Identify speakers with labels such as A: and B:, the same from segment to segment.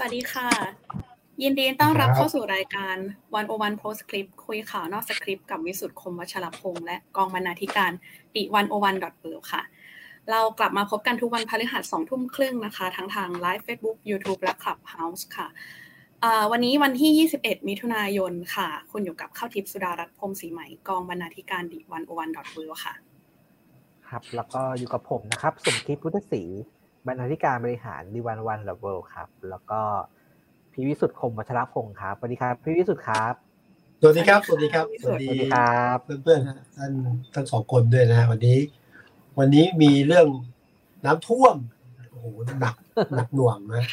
A: สวัสดีค่ะ ยินดีต้อนรับเข้าสู่รายการ One O One Post Script คุยข่าวนอกสคริปต์กับวิสุทธิ์คมวัชรพงศ์และกองบรรณาธิการ The One O One dot World ค่ะ เรากลับมาพบกันทุกวันพฤหัสสองทุ่มครึ่งนะคะ ทั้งทาง live Facebook YouTube และ Clubhouse ค่ะวันนี้วันที่ 21 มิถุนายนค่ะ คุณอยู่กับข้าวทิพย์สุดารัตน์พรมศรีใหม่กองบรรณาธิการ The One O One dot World ค่ะ
B: ครับ แล้วก็อยู่กับผมนะครับ สมคิดพุทธศรี บรรณาธิการบริหารดีวันวันดอทเบิครับ แล้วก็พี่วิสุทธ์คมวัชรพงศ์ครับสวัสดีครับพี่วิสุทธ์ครับ
C: สวัสดีครับ สวัสดีครับ
B: สวัสดีครับ
C: เพื่อนๆท่านทั้งสองคนด้วยนะฮะวันนี้ วันนี้มีเรื่องน้ำท่วมโอ้โหหนักหนักหน่วงนะ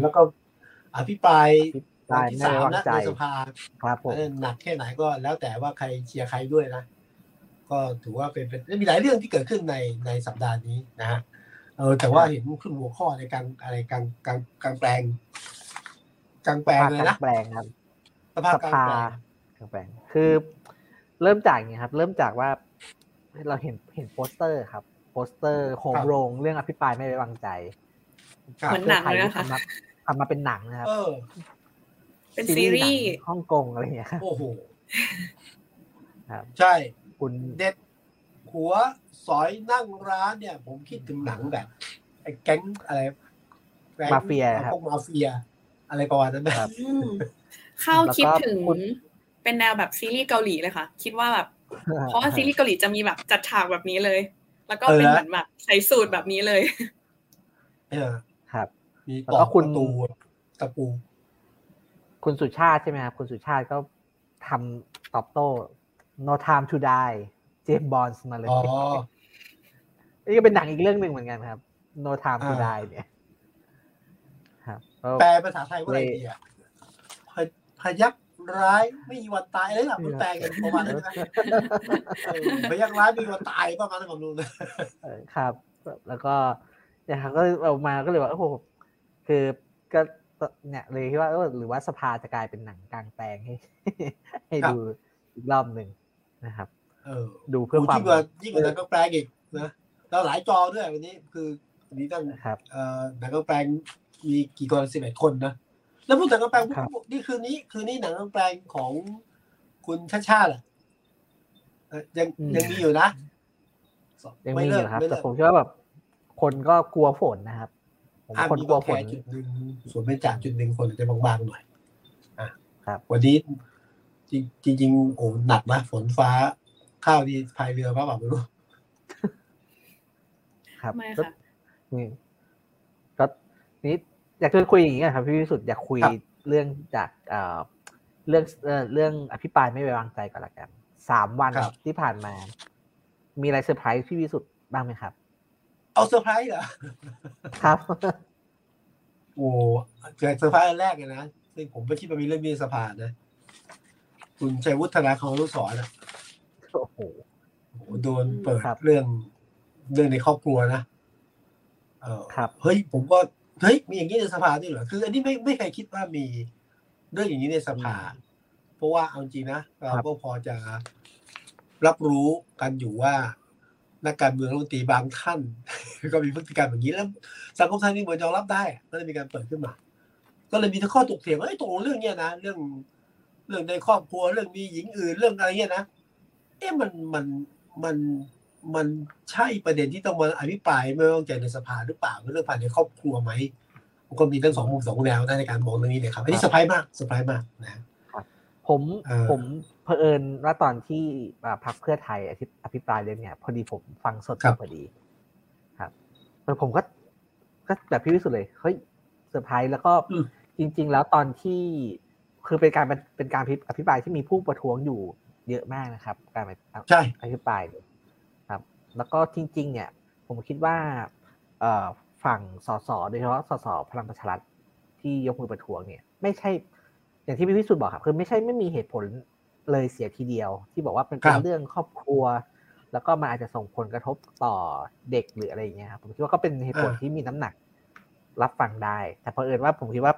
C: แล้วก็อภิปรายที่สามนะในสภา
B: ครับผม
C: หนักแค่ไหนก็แล้วแต่ว่าใครเชียร์ใครด้วยนะ ก็ถือว่าเป็นเป็นมีหลายเรื่องที่เกิดขึ้นในในสัปดาห์นี้นะฮะ เออแต่ว่าเห็นขึ้นหัวข้อในการอะไรการการการแปลงกลางแปลงเลยนะ
B: แปลงครับ
C: สภาพกลาง
B: แปลงคือเริ่มจากอย่างนี้ครับ เริ่มจากว่าเราเห็นเห็นโปสเตอร์ครับ โปสเตอร์โหมโรงเรื่องอภิปรายไม่ไว้วางใจ
A: เหมือนหนังเลยนะคะ
B: ทำมาเป็นหนังนะครับ
A: เป็นซีรีส์
B: ฮ่องกงอะไรอย่างเงี้ย
C: โอ้โห
B: ครับ
C: ใช่
B: คุณ
C: เด็ด หัวสอยนั่งร้านเนี่ย ผมคิดถึงหนังแบบไอ้แก๊งอะไร
B: มาเฟีย
C: พวกมาเฟีย อะไรประมาณนั้นนะครับ
A: เข้าคิดถึงเป็นแนวแบบซีรีส์เกาหลีเลยค่ะ คิดว่าแบบเพราะว่าซีรีส์เกาหลีจะมีแบบจัดฉากแบบนี้เลย แล้วก็เป็นเหมือนแบบใส่สูตรแบบนี้เลย
C: เออ
B: ครับ
C: มีตอกคุณตูตะปู
B: คุณสุชาติใช่ไหมครับคุณสุชาติก็ทำตอบโต้ no time to die เจมบอลส์มาเลยนี่ก็เป็นหนังอีกเรื่องหนึ่งเหมือนกันครับ no time to die เนี่ย
C: แปลภาษาไทยว่าอะไรดีอะพยักร้ายไม่มีวันตายเลยล่ะมันแปลกันประมาณนั้นนะพยักร้ายไม่มีวันตายประมาณนั้นผมรู้
B: นะครับ แล้วก็อย่างก็เอามาก็เลยว่าโอ้โหคือก็เนี่ยเลยคิดว่าหรือว่าสภาจะกลายเป็นหนังกลางแปลงให้ให้ดูอีกรอบหนึ่งนะครับ
C: เออ
B: ดูเพื่อความ
C: ยิ่งกว่ายิ่งกว่าหนังกลางแปลงอีกนะเราหลายจอด้วยวันนี้คือวันนี้ต้องเอ่อหนังกลางแปลงมีกี่คนสิบเอ็ดคนนะแล้วพูดถึงกำแพงนี่คืนนี้คืนนี้หนังกำแพงของคุณชาชาติอะยังยังมีอยู่นะ
B: ยังมีอยู่ครับ แต่ผมคิดว่าแบบคนก็กลัวฝนนะครับผมคนกลัวฝน
C: จุดหนึ่งส่วนเป็นจากจุดหนึ่งคนจะบางๆหน่อยอะ
B: ครับ
C: วันนี้จริงจริงโอ้หนักนะฝนฟ้า ข้าวดีพายเรือป่ะแบบไม่รู้
B: ครับ
A: ไม่ค่ะ
B: นี้อยากชวนคุยอย่างนี้กันครับพี่วิสุทธ์อยากคุยเรื่องจากเรื่องเรื่องอภิปรายไม่ไว้วางใจก่อนละกันสามวันที่ผ่านมา มีอะไรเซอร์ไพรส์พี่วิสุทธิ์บ้างไหมครับ
C: เอาเซอร์ไพรส์เหรอ
B: ครับ
C: โอ้เกิดเซอร์ไพรส์แรกเลยนะซึ่งผมไม่คิดว่ามีเรื่องมีสภานะ คุณชัยวุฒิ ธนาคมานุสรณ์อะ
B: โอ้โห
C: โดนเปิดเรื่องเรื่องในครอบครัวนะเออ
B: ครับ
C: เฮ้ยผมก็เฮ้ยมีอย่างนี้ในสภาด้วยเหรอคือ อันนี้ไม่ไม่เคยคิดว่ามีเรื่องอย่างนี้ในสภา เพราะว่าเอาจริงนะเราก็พอจะรับรู้กันอยู่ว่านักการเมืองรัฐมนตรีบางท่าน ก็มีพฤติกรรมแบบนี้แล้วสังคมไทยนี่เหมือนยอมรับได้ก็เลยมีการเปิดขึ้นมา ก็เลยมีทั้งข้อตกเถียงว่าไอ้ตกลงเรื่องเนี้ยนะเรื่องเรื่องในครอบครัวเรื่องมีหญิงอื่นเรื่องอะไรเงี้ยนะ เอ๊ะมันมันมันมันใช่ประเด็นที่ต้องมาอภิปรายไม่ต้องใจในสภาหรือเปล่าเรื่องผ่านในครอบครัวไหมมันก็มีทั้งสองมุมสองแนวในการมองเรื่องนี้เลยครับอันนี้สบายมากสบายมากนะ
B: ผมผมเผอิญว่าตอนที่พรรคเพื่อไทยอภิปรายเรื่องเนี้ยพอดีผมฟังสดพอดี ครับแต่ผมก็ก็แบบพี่วิสุทธิ์เลยเฮ้ยเซอร์ไพรส์แล้วก็จริง ๆ แล้วตอนที่คือเป็นการเป็นการอภิปรายที่มีผู้ประท้วงอยู่ เยอะมากนะครับ การอภิปรายแล้วก็จริง ๆ เนี่ย ผมคิดว่าฝั่งสสโดยเฉพาะสสพลังประชารัฐที่ยกมือประท้วงเนี่ย ไม่ใช่ อย่างที่พี่พิสุทธิ์บอกครับคือไม่ใช่ไม่มีเหตุผลเลยเสียทีเดียว ที่บอกว่าเป็นเรื่องครอบครัว แล้วก็มันอาจจะส่งผลกระทบต่อเด็กหรืออะไรอย่างเงี้ยครับผมคิดว่าก็เป็นเหตุผลที่มีน้ำหนักรับฟังได้ แต่พอเอิญว่าผมคิดว่า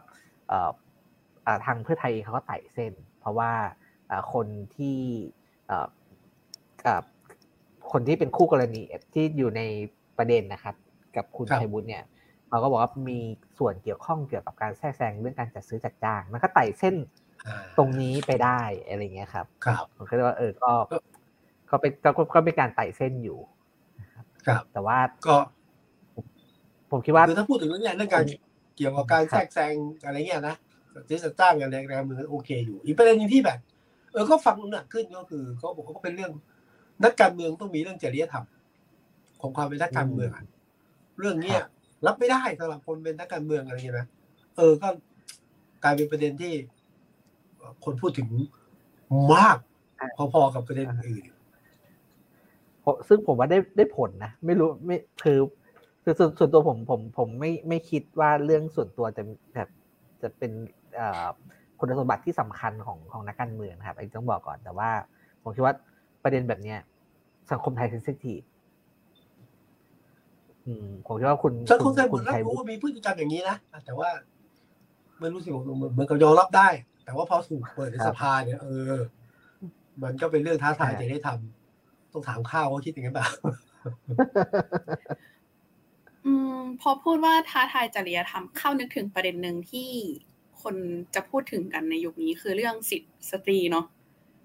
B: ทางเพื่อไทยเองเขาก็ไต่เส้น เพราะว่า คนที่คนที่เป็นคู่กรณีที่อยู่ในประเด็นนะครับ กับคุณชัยบุญเนี่ยเราก็บอกว่ามีส่วนเกี่ยวข้องเกี่ยวกับการแทรกแซงเรื่องการจัดซื้อจัดจ้างมันก็ไต่เส้นตรงนี้ไปได้อะไรเงี้ยครับ
C: ครับ
B: ผมก็เลยว่าเออก็ก็เป็นก็ก็เป็นการไต่เส้นอยู่
C: ครับ
B: แต่ว่า
C: ก็
B: ผมคิดว่า
C: คือถ้าพูดถึงเรื่องนี้เรื่องการเกี่ยวกับการแทรกแซงอะไรเงี้ยนะจัดจ้างอะไรแรงมือโอเคอยู่ อีกประเด็นนึงที่แบบ เออก็ฟังหนักขึ้นก็คือเขาบอกเขาเป็นเรื่อง นักการเมืองต้องมีเรื่องจริยธรรมของความเป็นนักการเมืองเรื่องเนี้ยรับไม่ได้สำหรับคนเป็นนักการเมืองอะไรเงี้ยนะเออก็กลายเป็นประเด็นที่ คนพูดถึงมากพอๆกับประเด็นอื่น
B: ซึ่งผมว่าได้ได้ผลนะ ไม่รู้ไม่คือคือส่วนส่วนตัวผมผมผมไม่ไม่คิดว่าเรื่องส่วนตัวจะแบบจะเป็น คุณสมบัติที่สำคัญของของนักการเมืองนะครับอันนี้ต้องบอกก่อนแต่ว่าผมคิดว่าประเด็นแบบเนี้ย สังคมไทยเซนซิทีฟผมคิดว่าคุณ
C: สังคมไทยคุณรับรู้ว่ามีพฤติกรรมอย่างนี้นะแต่ว่าไม่รู้สิผมเหมือนกับยอมรับได้ แต่ว่าพอถูกเปิดในสภาเนี่ยเออ มันก็เป็นเรื่องท้าทายจะได้ทำต้องถามข้าวว่าคิดอย่างนั้นเปล่า
A: อืมพอพูดว่าท้าทายจริยธรรมเข้านึกถึงประเด็นหนึ่งที่ คนจะพูดถึงกันในยุคนี้คือเรื่องสิทธิสตรีเนาะ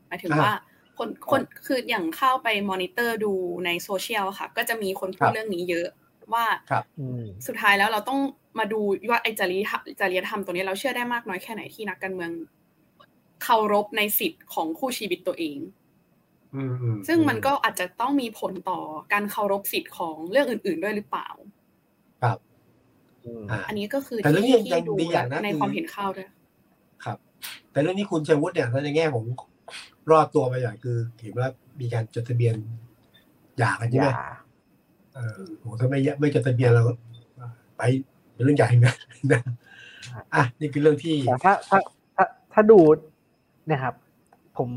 A: หมายถึงว่าคนคนคืออย่างเข้าไปมอนิเตอร์ดูในโซเชียลค่ะ ก็จะมีคนพูดเรื่องนี้เยอะว่าสุดท้ายแล้วเราต้องมาดูว่าไอ้จริยจริยธรรมตัวนี้เราเชื่อได้มากน้อยแค่ไหนที่นักการเมืองเคารพในสิทธิ์ของคู่ชีวิตตัวเองซึ่งมันก็อาจจะต้องมีผลต่อการเคารพสิทธิ์ของเรื่องอื่น ๆ ด้วยหรือเปล่า
C: ครับ
A: อันนี้ก็คือ
C: แต่เรื่องนี้ยังดีอย่าง
A: นะในความเห็นเข้าด้วย
C: ครับ แต่เรื่องนี้คุณเชวุฒิเนี่ยในแง่ผมรอดตัวไปอย่างคือเห็นว่ามีการจดทะเบียนหย่ากันใช่ไหมเออโหถ้าไม่ไม่จดทะเบียนเราไปเป็นเรื่องใหญ่นะอะนี่คือเรื่องที่
B: ถ้าถ้าถ้าถ้าดูเนี่ยครับ ผม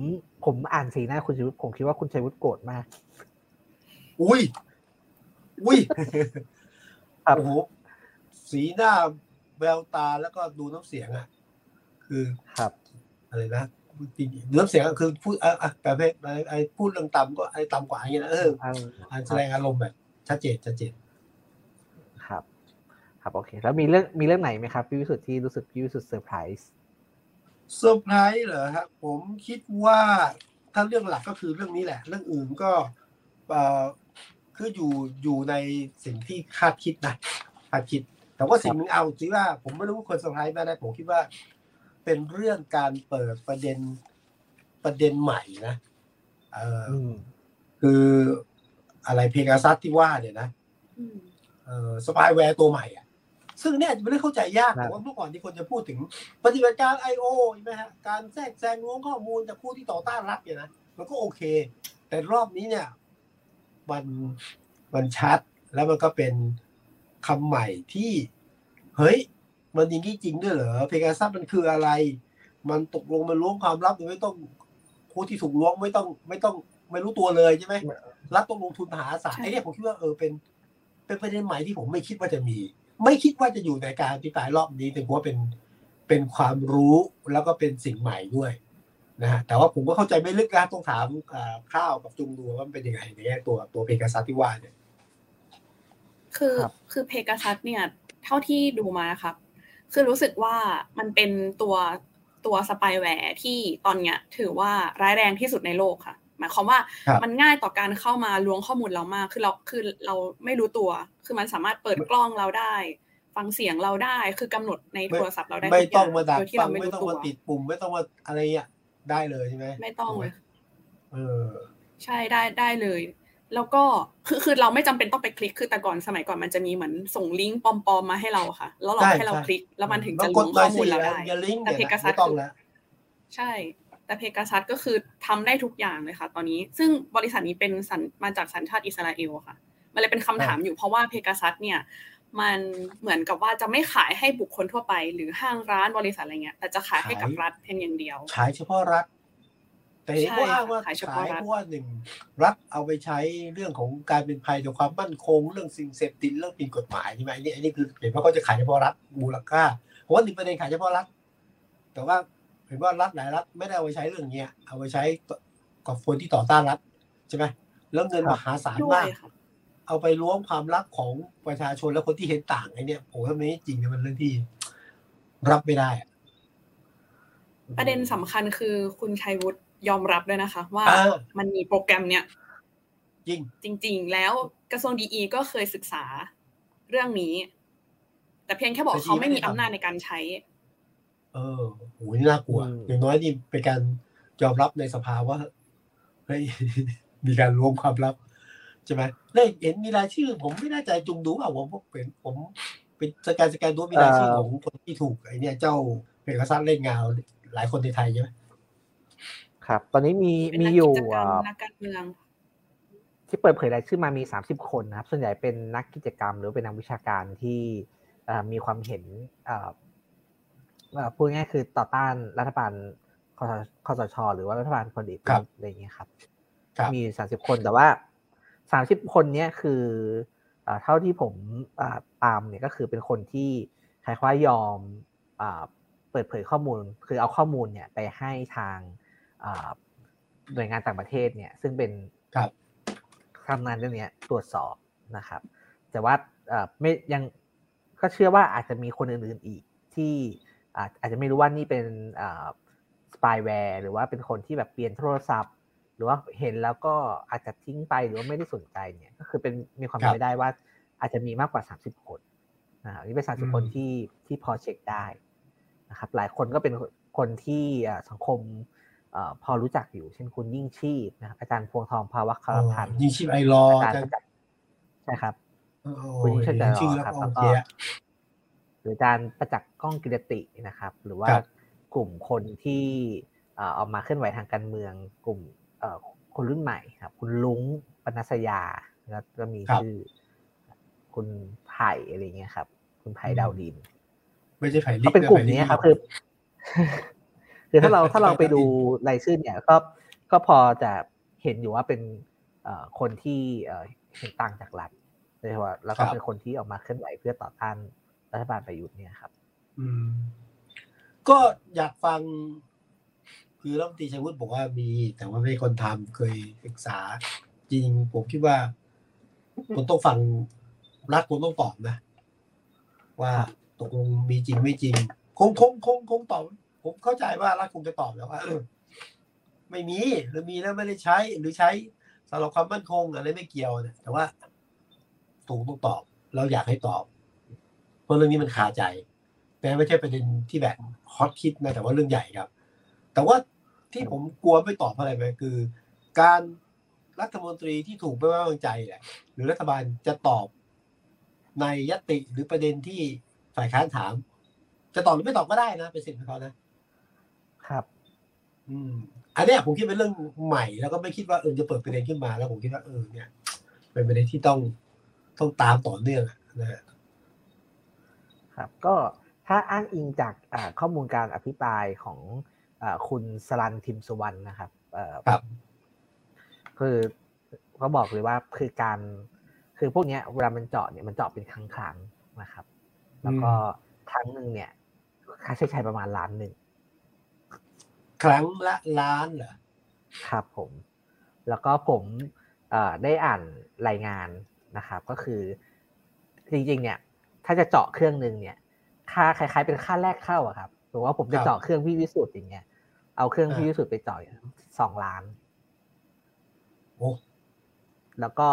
B: ผมอ่านสีหน้าคุณชัยวุฒิผมคิดว่าคุณชัยวุฒิโกรธมาก
C: อุ้ย อุ้ยโอ้โห สีหน้าแววตาแล้วก็ดูน้ำเสียงอะ คือ
B: ครับ
C: อะไรนะจริงน้ำเสียงคือพูดอะแต่เพไอ้พูดเรื่องต่ำก็ไอ้ต่ำกว่าอย่างเงี้ยนะเอออันแสดงอารมณ์แบบชัดเจนชัดเจน
B: ครับ ครับโอเค แล้วมีเรื่องมีเรื่องไหนไหมครับพี่วิสุทธิ์ที่รู้สึกพี่วิสุทธิ์ surprise surprise
C: เหรอครับผมคิดว่าถ้าเรื่องหลักก็คือเรื่องนี้แหละ เรื่องอื่นก็เอ่อคืออยู่อยู่ในสิ่งที่คาดคิดนะคาดคิด แต่ว่าสิ่งนึงเอาสิว่า ผมไม่รู้คนเซอร์ไพรส์ไหมนะผมคิดว่า เป็นเรื่องการเปิดประเด็นประเด็นใหม่นะเออคืออะไรเพกาซัสที่ว่าเนี่ยนะเออ spyware ตัวใหม่อะ ซึ่งเนี่ยไม่ได้เข้าใจยากแต่ว่าเมื่อก่อนที่คนจะพูดถึงปฏิบัติการ IO ใช่ไหมฮะการแทรกแซงล้วงข้อมูลจากผู้ที่ต่อต้านรัฐเนี่ยนะมันก็โอเค แต่รอบนี้เนี่ย มันมันชัดแล้วมันก็เป็น คำใหม่ที่ เฮ้ย มันยิงที่จริงด้วยเหรอเพกาซัสมันคืออะไร มันตกลงมันล้วงความลับโดยไม่ต้องผู้ที่ถูกล้วงไม่ต้องไม่ต้องไม่รู้ตัวเลยใช่ไหมรัฐต้องลงทุนมหาศาลไอ้เนี่ยผมคิดว่าเออเป็น เป็นประเด็นใหม่ที่ผมไม่คิดว่าจะมี ไม่คิดว่าจะอยู่ในการอภิปรายรอบนี้แต่ว่าเป็นเป็นความรู้แล้วก็เป็นสิ่งใหม่ด้วยนะฮะแต่ว่าผมก็เข้าใจไม่ลึกนะต้องถามข้าวกับจุงดูว่ามันเป็นยังไงในตัวตัวเพกาซัสที่ว่าเนี่ย
A: คือคือเพกาซัสเนี่ย เท่าที่ดูมาครับ คือรู้สึกว่ามันเป็นตัวตัวสปายแวร์ที่ตอนเนี้ย ถือว่าร้ายแรงที่สุดในโลกค่ะ หมายความว่ามันง่ายต่อการเข้ามาล้วงข้อมูลเรามาก คือเราคือเราไม่รู้ตัว คือมันสามารถเปิดกล้องเราได้ ฟังเสียงเราได้ คือกำหนดในโทรศัพท์เราได้
C: ไม่ต้องมาดักฟังไม่ต้องมาติดปุ่มไม่ต้องมาอะไรอะได้เลยใช่ไหม
A: ไม่ต้องเลย
C: เออ
A: ใช่ได้ได้เลย แล้วก็คือคือเราไม่จำเป็นต้องไปคลิกคือแต่ก่อนสมัยก่อนมันจะมีเหมือนส่งลิงก์ปลอมๆมาให้เราค่ะ แล้วเราให้เราคลิก แล้วมันถึงจะล้วงข้อมูลเราได้
C: แต่เพกาซัส
A: ใช่ แต่เพกาซัสก็คือทำได้ทุกอย่างเลยค่ะ ตอนนี้ ซึ่งบริษัทนี้เป็นสัญมาจากสัญชาติอิสราเอลค่ะ มันเลยเป็นคำถามอยู่เพราะว่าเพกาซัสเนี่ย มันเหมือนกับว่าจะไม่ขายให้บุคคลทั่วไป หรือห้างร้านบริษัทอะไรเงี้ยแต่จะขายให้กับรัฐเพียงอย่างเดียว
C: ขายเฉพาะรัฐ แต่เห็นว่าว่าขายเฉพาะรัฐเพราะว่าหนึ่งรัฐเอาไปใช้เรื่องของการเป็นภัยต่อความมั่นคง เรื่องสิ่งเสพติดเรื่องผิดกฎหมายใช่ไหมนี่อันนี้คือเห็นว่าเขาจะขายเฉพาะรัฐมูลค่าเพราะว่าหนึ่งประเด็นขายเฉพาะรัฐแต่ว่าเห็นว่ารัฐหลายรัฐไม่ได้เอาไปใช้เรื่องเนี้ยเอาไปใช้กับคนที่ต่อต้านรัฐใช่ไหมแล้วเงินมหาศาลมากเอาไปล้วงความลับของประชาชนและคนที่เห็นต่างไอ้นี่ผมว่าไม่จริงมันเรื่องที่รับไม่ได้
A: ประเด็นสำคัญคือคุณชัยวุฒิ ยอมรับด้วยนะคะ ว่ามันมีโปรแกรมเนี้ย
C: จริง
A: จริง ๆ แล้วกระทรวงดีก็เคยศึกษาเรื่องนี้ แต่เพียงแค่บอกเขาไม่มีอำนาจในการใช้
C: เออโหนี่น่ากลัว อย่างน้อยนี่เป็นการยอมรับในสภาว่าเฮ้ยมีการรวมความลับใช่ไหมได้เห็นมีรายชื่อ ผมไม่แน่ใจจุงดูว่าผมเป็นผมเป็นสแกนสแกนดูมีรายชื่อของคนที่ถูกไอ้นี่เจ้าเพกาซัสเล่นงานหลายคนในไทยใช่ไหม
B: ครับ ตอนนี้มีมีอยู่
A: นักการเมือง
B: ที่เปิดเผยรายชื่อมามีสามสิบคนนะครับ ส่วนใหญ่เป็นนักกิจกรรม หรือเป็นนักวิชาการที่มีความเห็นพูดง่ายคือต่อต้านรัฐบาลคอสช หรือว่ารัฐบาลพลเอกประยุทธ์อะไรอย่างเงี้ยครับ มีสามสิบคนแต่ว่าสามสิบคนเนี้ยคือเท่าที่ผมตามเนี่ยก็คือเป็นคนที่ใครว่ายอมเปิดเผยข้อมูล คือเอาข้อมูลเนี่ยไปให้ทาง หน่วยงานต่างประเทศเนี่ยซึ่งเป็นทำงานเรื่องนี้ตรวจสอบนะครับ แต่ว่าไม่ยังก็เชื่อว่าอาจจะมีคนอื่นๆอีกที่อาจจะไม่รู้ว่านี่เป็นสปายแวร์หรือว่าเป็นคนที่แบบเปลี่ยนโทรศัพท์ หรือว่าเห็นแล้วก็อาจจะทิ้งไปหรือว่าไม่ได้สนใจเนี่ย ก็คือเป็นมีความเป็นไปได้ว่าอาจจะมีมากกว่า 30 คนนะนี่เป็นสามสิบคนที่ที่พอเช็คได้นะครับ หลายคนก็เป็นคนที่สังคม พอรู้จักอยู่เช่นคุณยิ่งชีพนะครับอาจารย์พวงทองภาวะคารพันธ์
C: ยิ่งชีพไอรออาจารย์
B: ใช่ครับคุณยิ่งชีพไอรอครับแล้วก็หรืออาจารย์ประจักษ์ก้องกิรตินะครับ หรือว่ากลุ่มคนที่ออกมาเคลื่อนไหวทางการเมือง กลุ่มคนรุ่นใหม่ครับ คุณลุงปนัสยาแล้วก็มีชื่อ คุณไผ่อะไรเงี้ยครับ คุณไผ่ดาวดิน
C: ไม่ใช่ไผ่
B: ลิกเป็นกลุ่มนี้ครับคือ คือถ้าเราถ้าเราไปดูรายชื่อเนี่ยก็ก็พอจะเห็นอยู่ว่าเป็นคนที่เห็นต่างจากรัฐเลยว่าแล้วก็เป็นคนที่ออกมาเคลื่อนไหวเพื่อต่อต้านรัฐบาลประยุทธ์เนี่ยครับ
C: อืม ก็อยากฟัง คือรัฐมนตรีชัยวุฒิบอกว่ามี แต่ว่าไม่คนทำเคยศึกษา จริงผมคิดว่าคุณต้องฟังรัฐคุณต้องตอบนะ ว่าตกลงมีจริงไม่จริง คงคงคงคงตอบ ผมเข้าใจว่ารัฐคงจะตอบแล้วว่าไม่มีหรือมีแล้วไม่ได้ใช้ หรือใช้สำหรับความมั่นคงอะไรไม่เกี่ยวเนี่ยแต่ว่าตูต้องตอบ เราอยากให้ตอบ เพราะเรื่องนี้มันคาใจแม้ไม่ใช่ประเด็นที่แบบฮอตคิดนะแต่ว่าเรื่องใหญ่ครับ แต่ว่าที่ผมกลัวไม่ตอบอะไรไปคือ การรัฐมนตรีที่ถูกไม่ไว้วางใจแหละหรือรัฐบาลจะตอบในยติหรือประเด็นที่ฝ่ายค้านถาม จะตอบหรือไม่ตอบก็ได้นะเป็นสิทธิ์ของเขานะ อืมอันนี้ผมคิดเป็นเรื่องใหม่ แล้วก็ไม่คิดว่าเออจะเปิดประเด็นขึ้นมา แล้วผมคิดว่าเออเนี่ยเป็นประเด็นที่ต้องต้องตามต่อเนื่องนะ
B: ครับ ก็ถ้าอ้างอิงจากข้อมูลการอภิปรายของคุณสลันทิมสุวรรณนะครับ
C: ครับ
B: คือเขาบอกเลยว่าคือการคือพวกนี้เวลามันเจาะเนี่ยมันเจาะเป็นครั้งครั้งนะครับ แล้วก็ครั้งหนึ่งเนี่ย ค่าใช้จ่ายประมาณล้านหนึ่ง
C: ครั้งละล้านเหรอ
B: ครับผม แล้วก็ผมได้อ่านรายงานนะครับ ก็คือจริงๆเนี่ย ถ้าจะเจาะเครื่องหนึ่งเนี่ยค่าคล้าย ๆ เป็นค่าแรกเข้าอะครับหรือว่าผมจะเจาะเครื่องพี่วิสุทธ์อย่างเงี้ยเอาเครื่องพี่วิสุทธ์ไปเจาะสองล้าน
C: โอ้
B: แล้วก็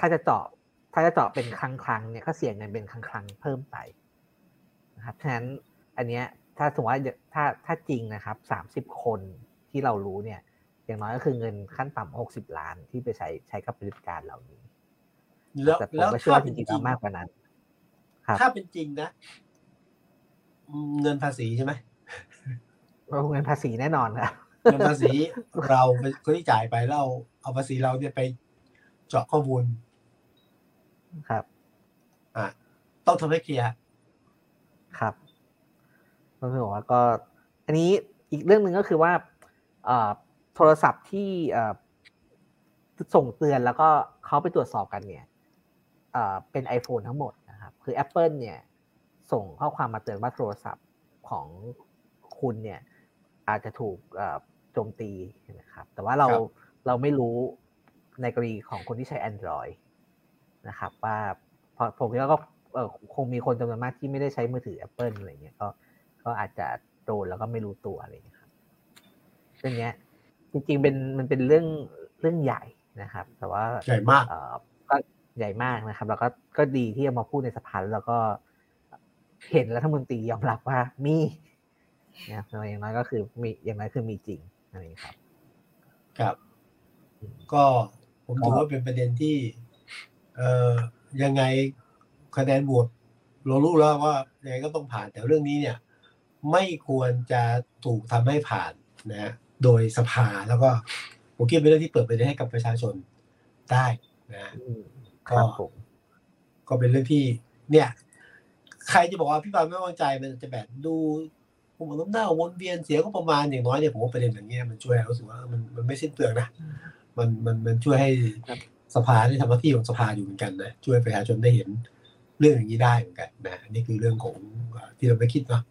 B: ถ้าจะเจาะถ้าจะเจาะเป็นครั้งครั้งเนี่ยก็เสียเงินเป็นครั้งครั้งเพิ่มไปนะครับฉะนั้นอันเนี้ย ถ้าสมมติว่าถ้าถ้าจริงนะครับสามสิบคนที่เรารู้เนี่ย อย่างน้อยก็คือเงินขั้นต่ำหกสิบล้านที่ไปใช้ใช้กับบริการเหล่านี้
C: แล้วแล้ว
B: ถ้าเป็นจริงมากกว่านั้น
C: ถ้าเป็นจริงนะ เงินภาษีใช่ไหม
B: เงินภาษีแน่นอนครับ
C: เงินภาษีเราคนที่จ่ายไปแล้วเอาภาษีเราเนี่ยไปเจาะข้อมูล
B: ครับ
C: อ่าต้องทำให้เคลียร์
B: ครับ ก็คือว่าก็ อันนี้อีกเรื่องหนึ่งก็คือว่าโทรศัพท์ที่ส่งเตือนแล้วก็เขาไปตรวจสอบกันเนี่ยเป็น iPhone ทั้งหมดนะครับ คือ Apple เนี่ย ส่งข้อความมาเตือนว่าโทรศัพท์ของคุณเนี่ย อาจจะถูกโจมตีนะครับ แต่ว่าเราเราไม่รู้ในกรณีของคนที่ใช้ Android นะครับ ว่าพอผมคิดว่าก็คงมีคนจำนวนมากที่ไม่ได้ใช้มือถือ Apple อะไรเงี้ยก็ ก็อาจจะโดนแล้วก็ไม่รู้ตัวอะไรอย่างเงี้ยครับเรื่องนี้จริงๆเป็นมันเป็นเรื่องเรื่องใหญ่นะครับ แต่ว่า
C: ใหญ่มาก
B: ก็ใหญ่มากนะครับ แล้วก็ก็ดีที่เอามาพูดในสภาแล้วก็เห็นรัฐมนตรียอมรับว่ามีเนี่ยอย่างน้อยก็คือมีอย่างน้อยคือมีจริงอะไรครับ
C: ครับ ก็ผมถือว่าเป็นประเด็นที่ เอ่อยังไงคะแนนบวกเรารู้แล้วว่ายังไงก็ต้องผ่านแต่เรื่องนี้เนี่ย ไม่ควรจะถูกทำให้ผ่านนะโดยสภาแล้วก็ผมคิดเป็นเรื่องที่เปิดไปให้กับประชาชนได้นะก็ก็เป็นเรื่องที่ เนี่ย ใครจะบอกว่าพี่ปาไม่วางใจมันจะแบบดูผมน้ำหน้าวนเวียนเสียก็ประมาณอย่างน้อยเนี่ยผมว่าประเด็นอย่างเงี้ยมันช่วยรู้สึกว่ามันมันไม่สิ้นเปลืองนะมันมันมันช่วยให้สภาได้ทำหน้าที่ของสภาอยู่เหมือนกันนะช่วยประชาชนได้เห็นเรื่องอย่างนี้ได้เหมือนกันนะนี่คือเรื่องของที่เราไม่คิดเนาะ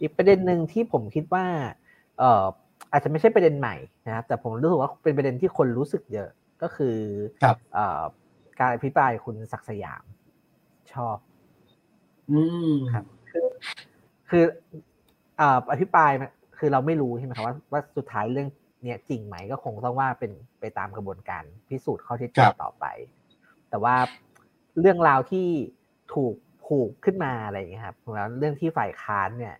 B: อีกประเด็นหนึ่งที่ผมคิดว่าเอ่ออาจจะไม่ใช่ประเด็นใหม่นะครับแต่ผมรู้สึกว่าเป็นประเด็นที่คนรู้สึกเยอะก็คือการอภิปรายคุณศักสยามชอบ
C: อืม
B: ครับ คือคืออภิปรายคือเราไม่รู้ใช่ไหมครับว่าว่าสุดท้ายเรื่องเนี้ยจริงไหมก็คงต้องว่าเป็นไปตามกระบวนการพิสูจน์ข้อเท็จจริงต่อไป แต่ว่าเรื่องราวที่ถูกผูกขึ้นมาอะไรอย่างเงี้ยครับแล้วเรื่องที่ฝ่ายค้านเนี่ย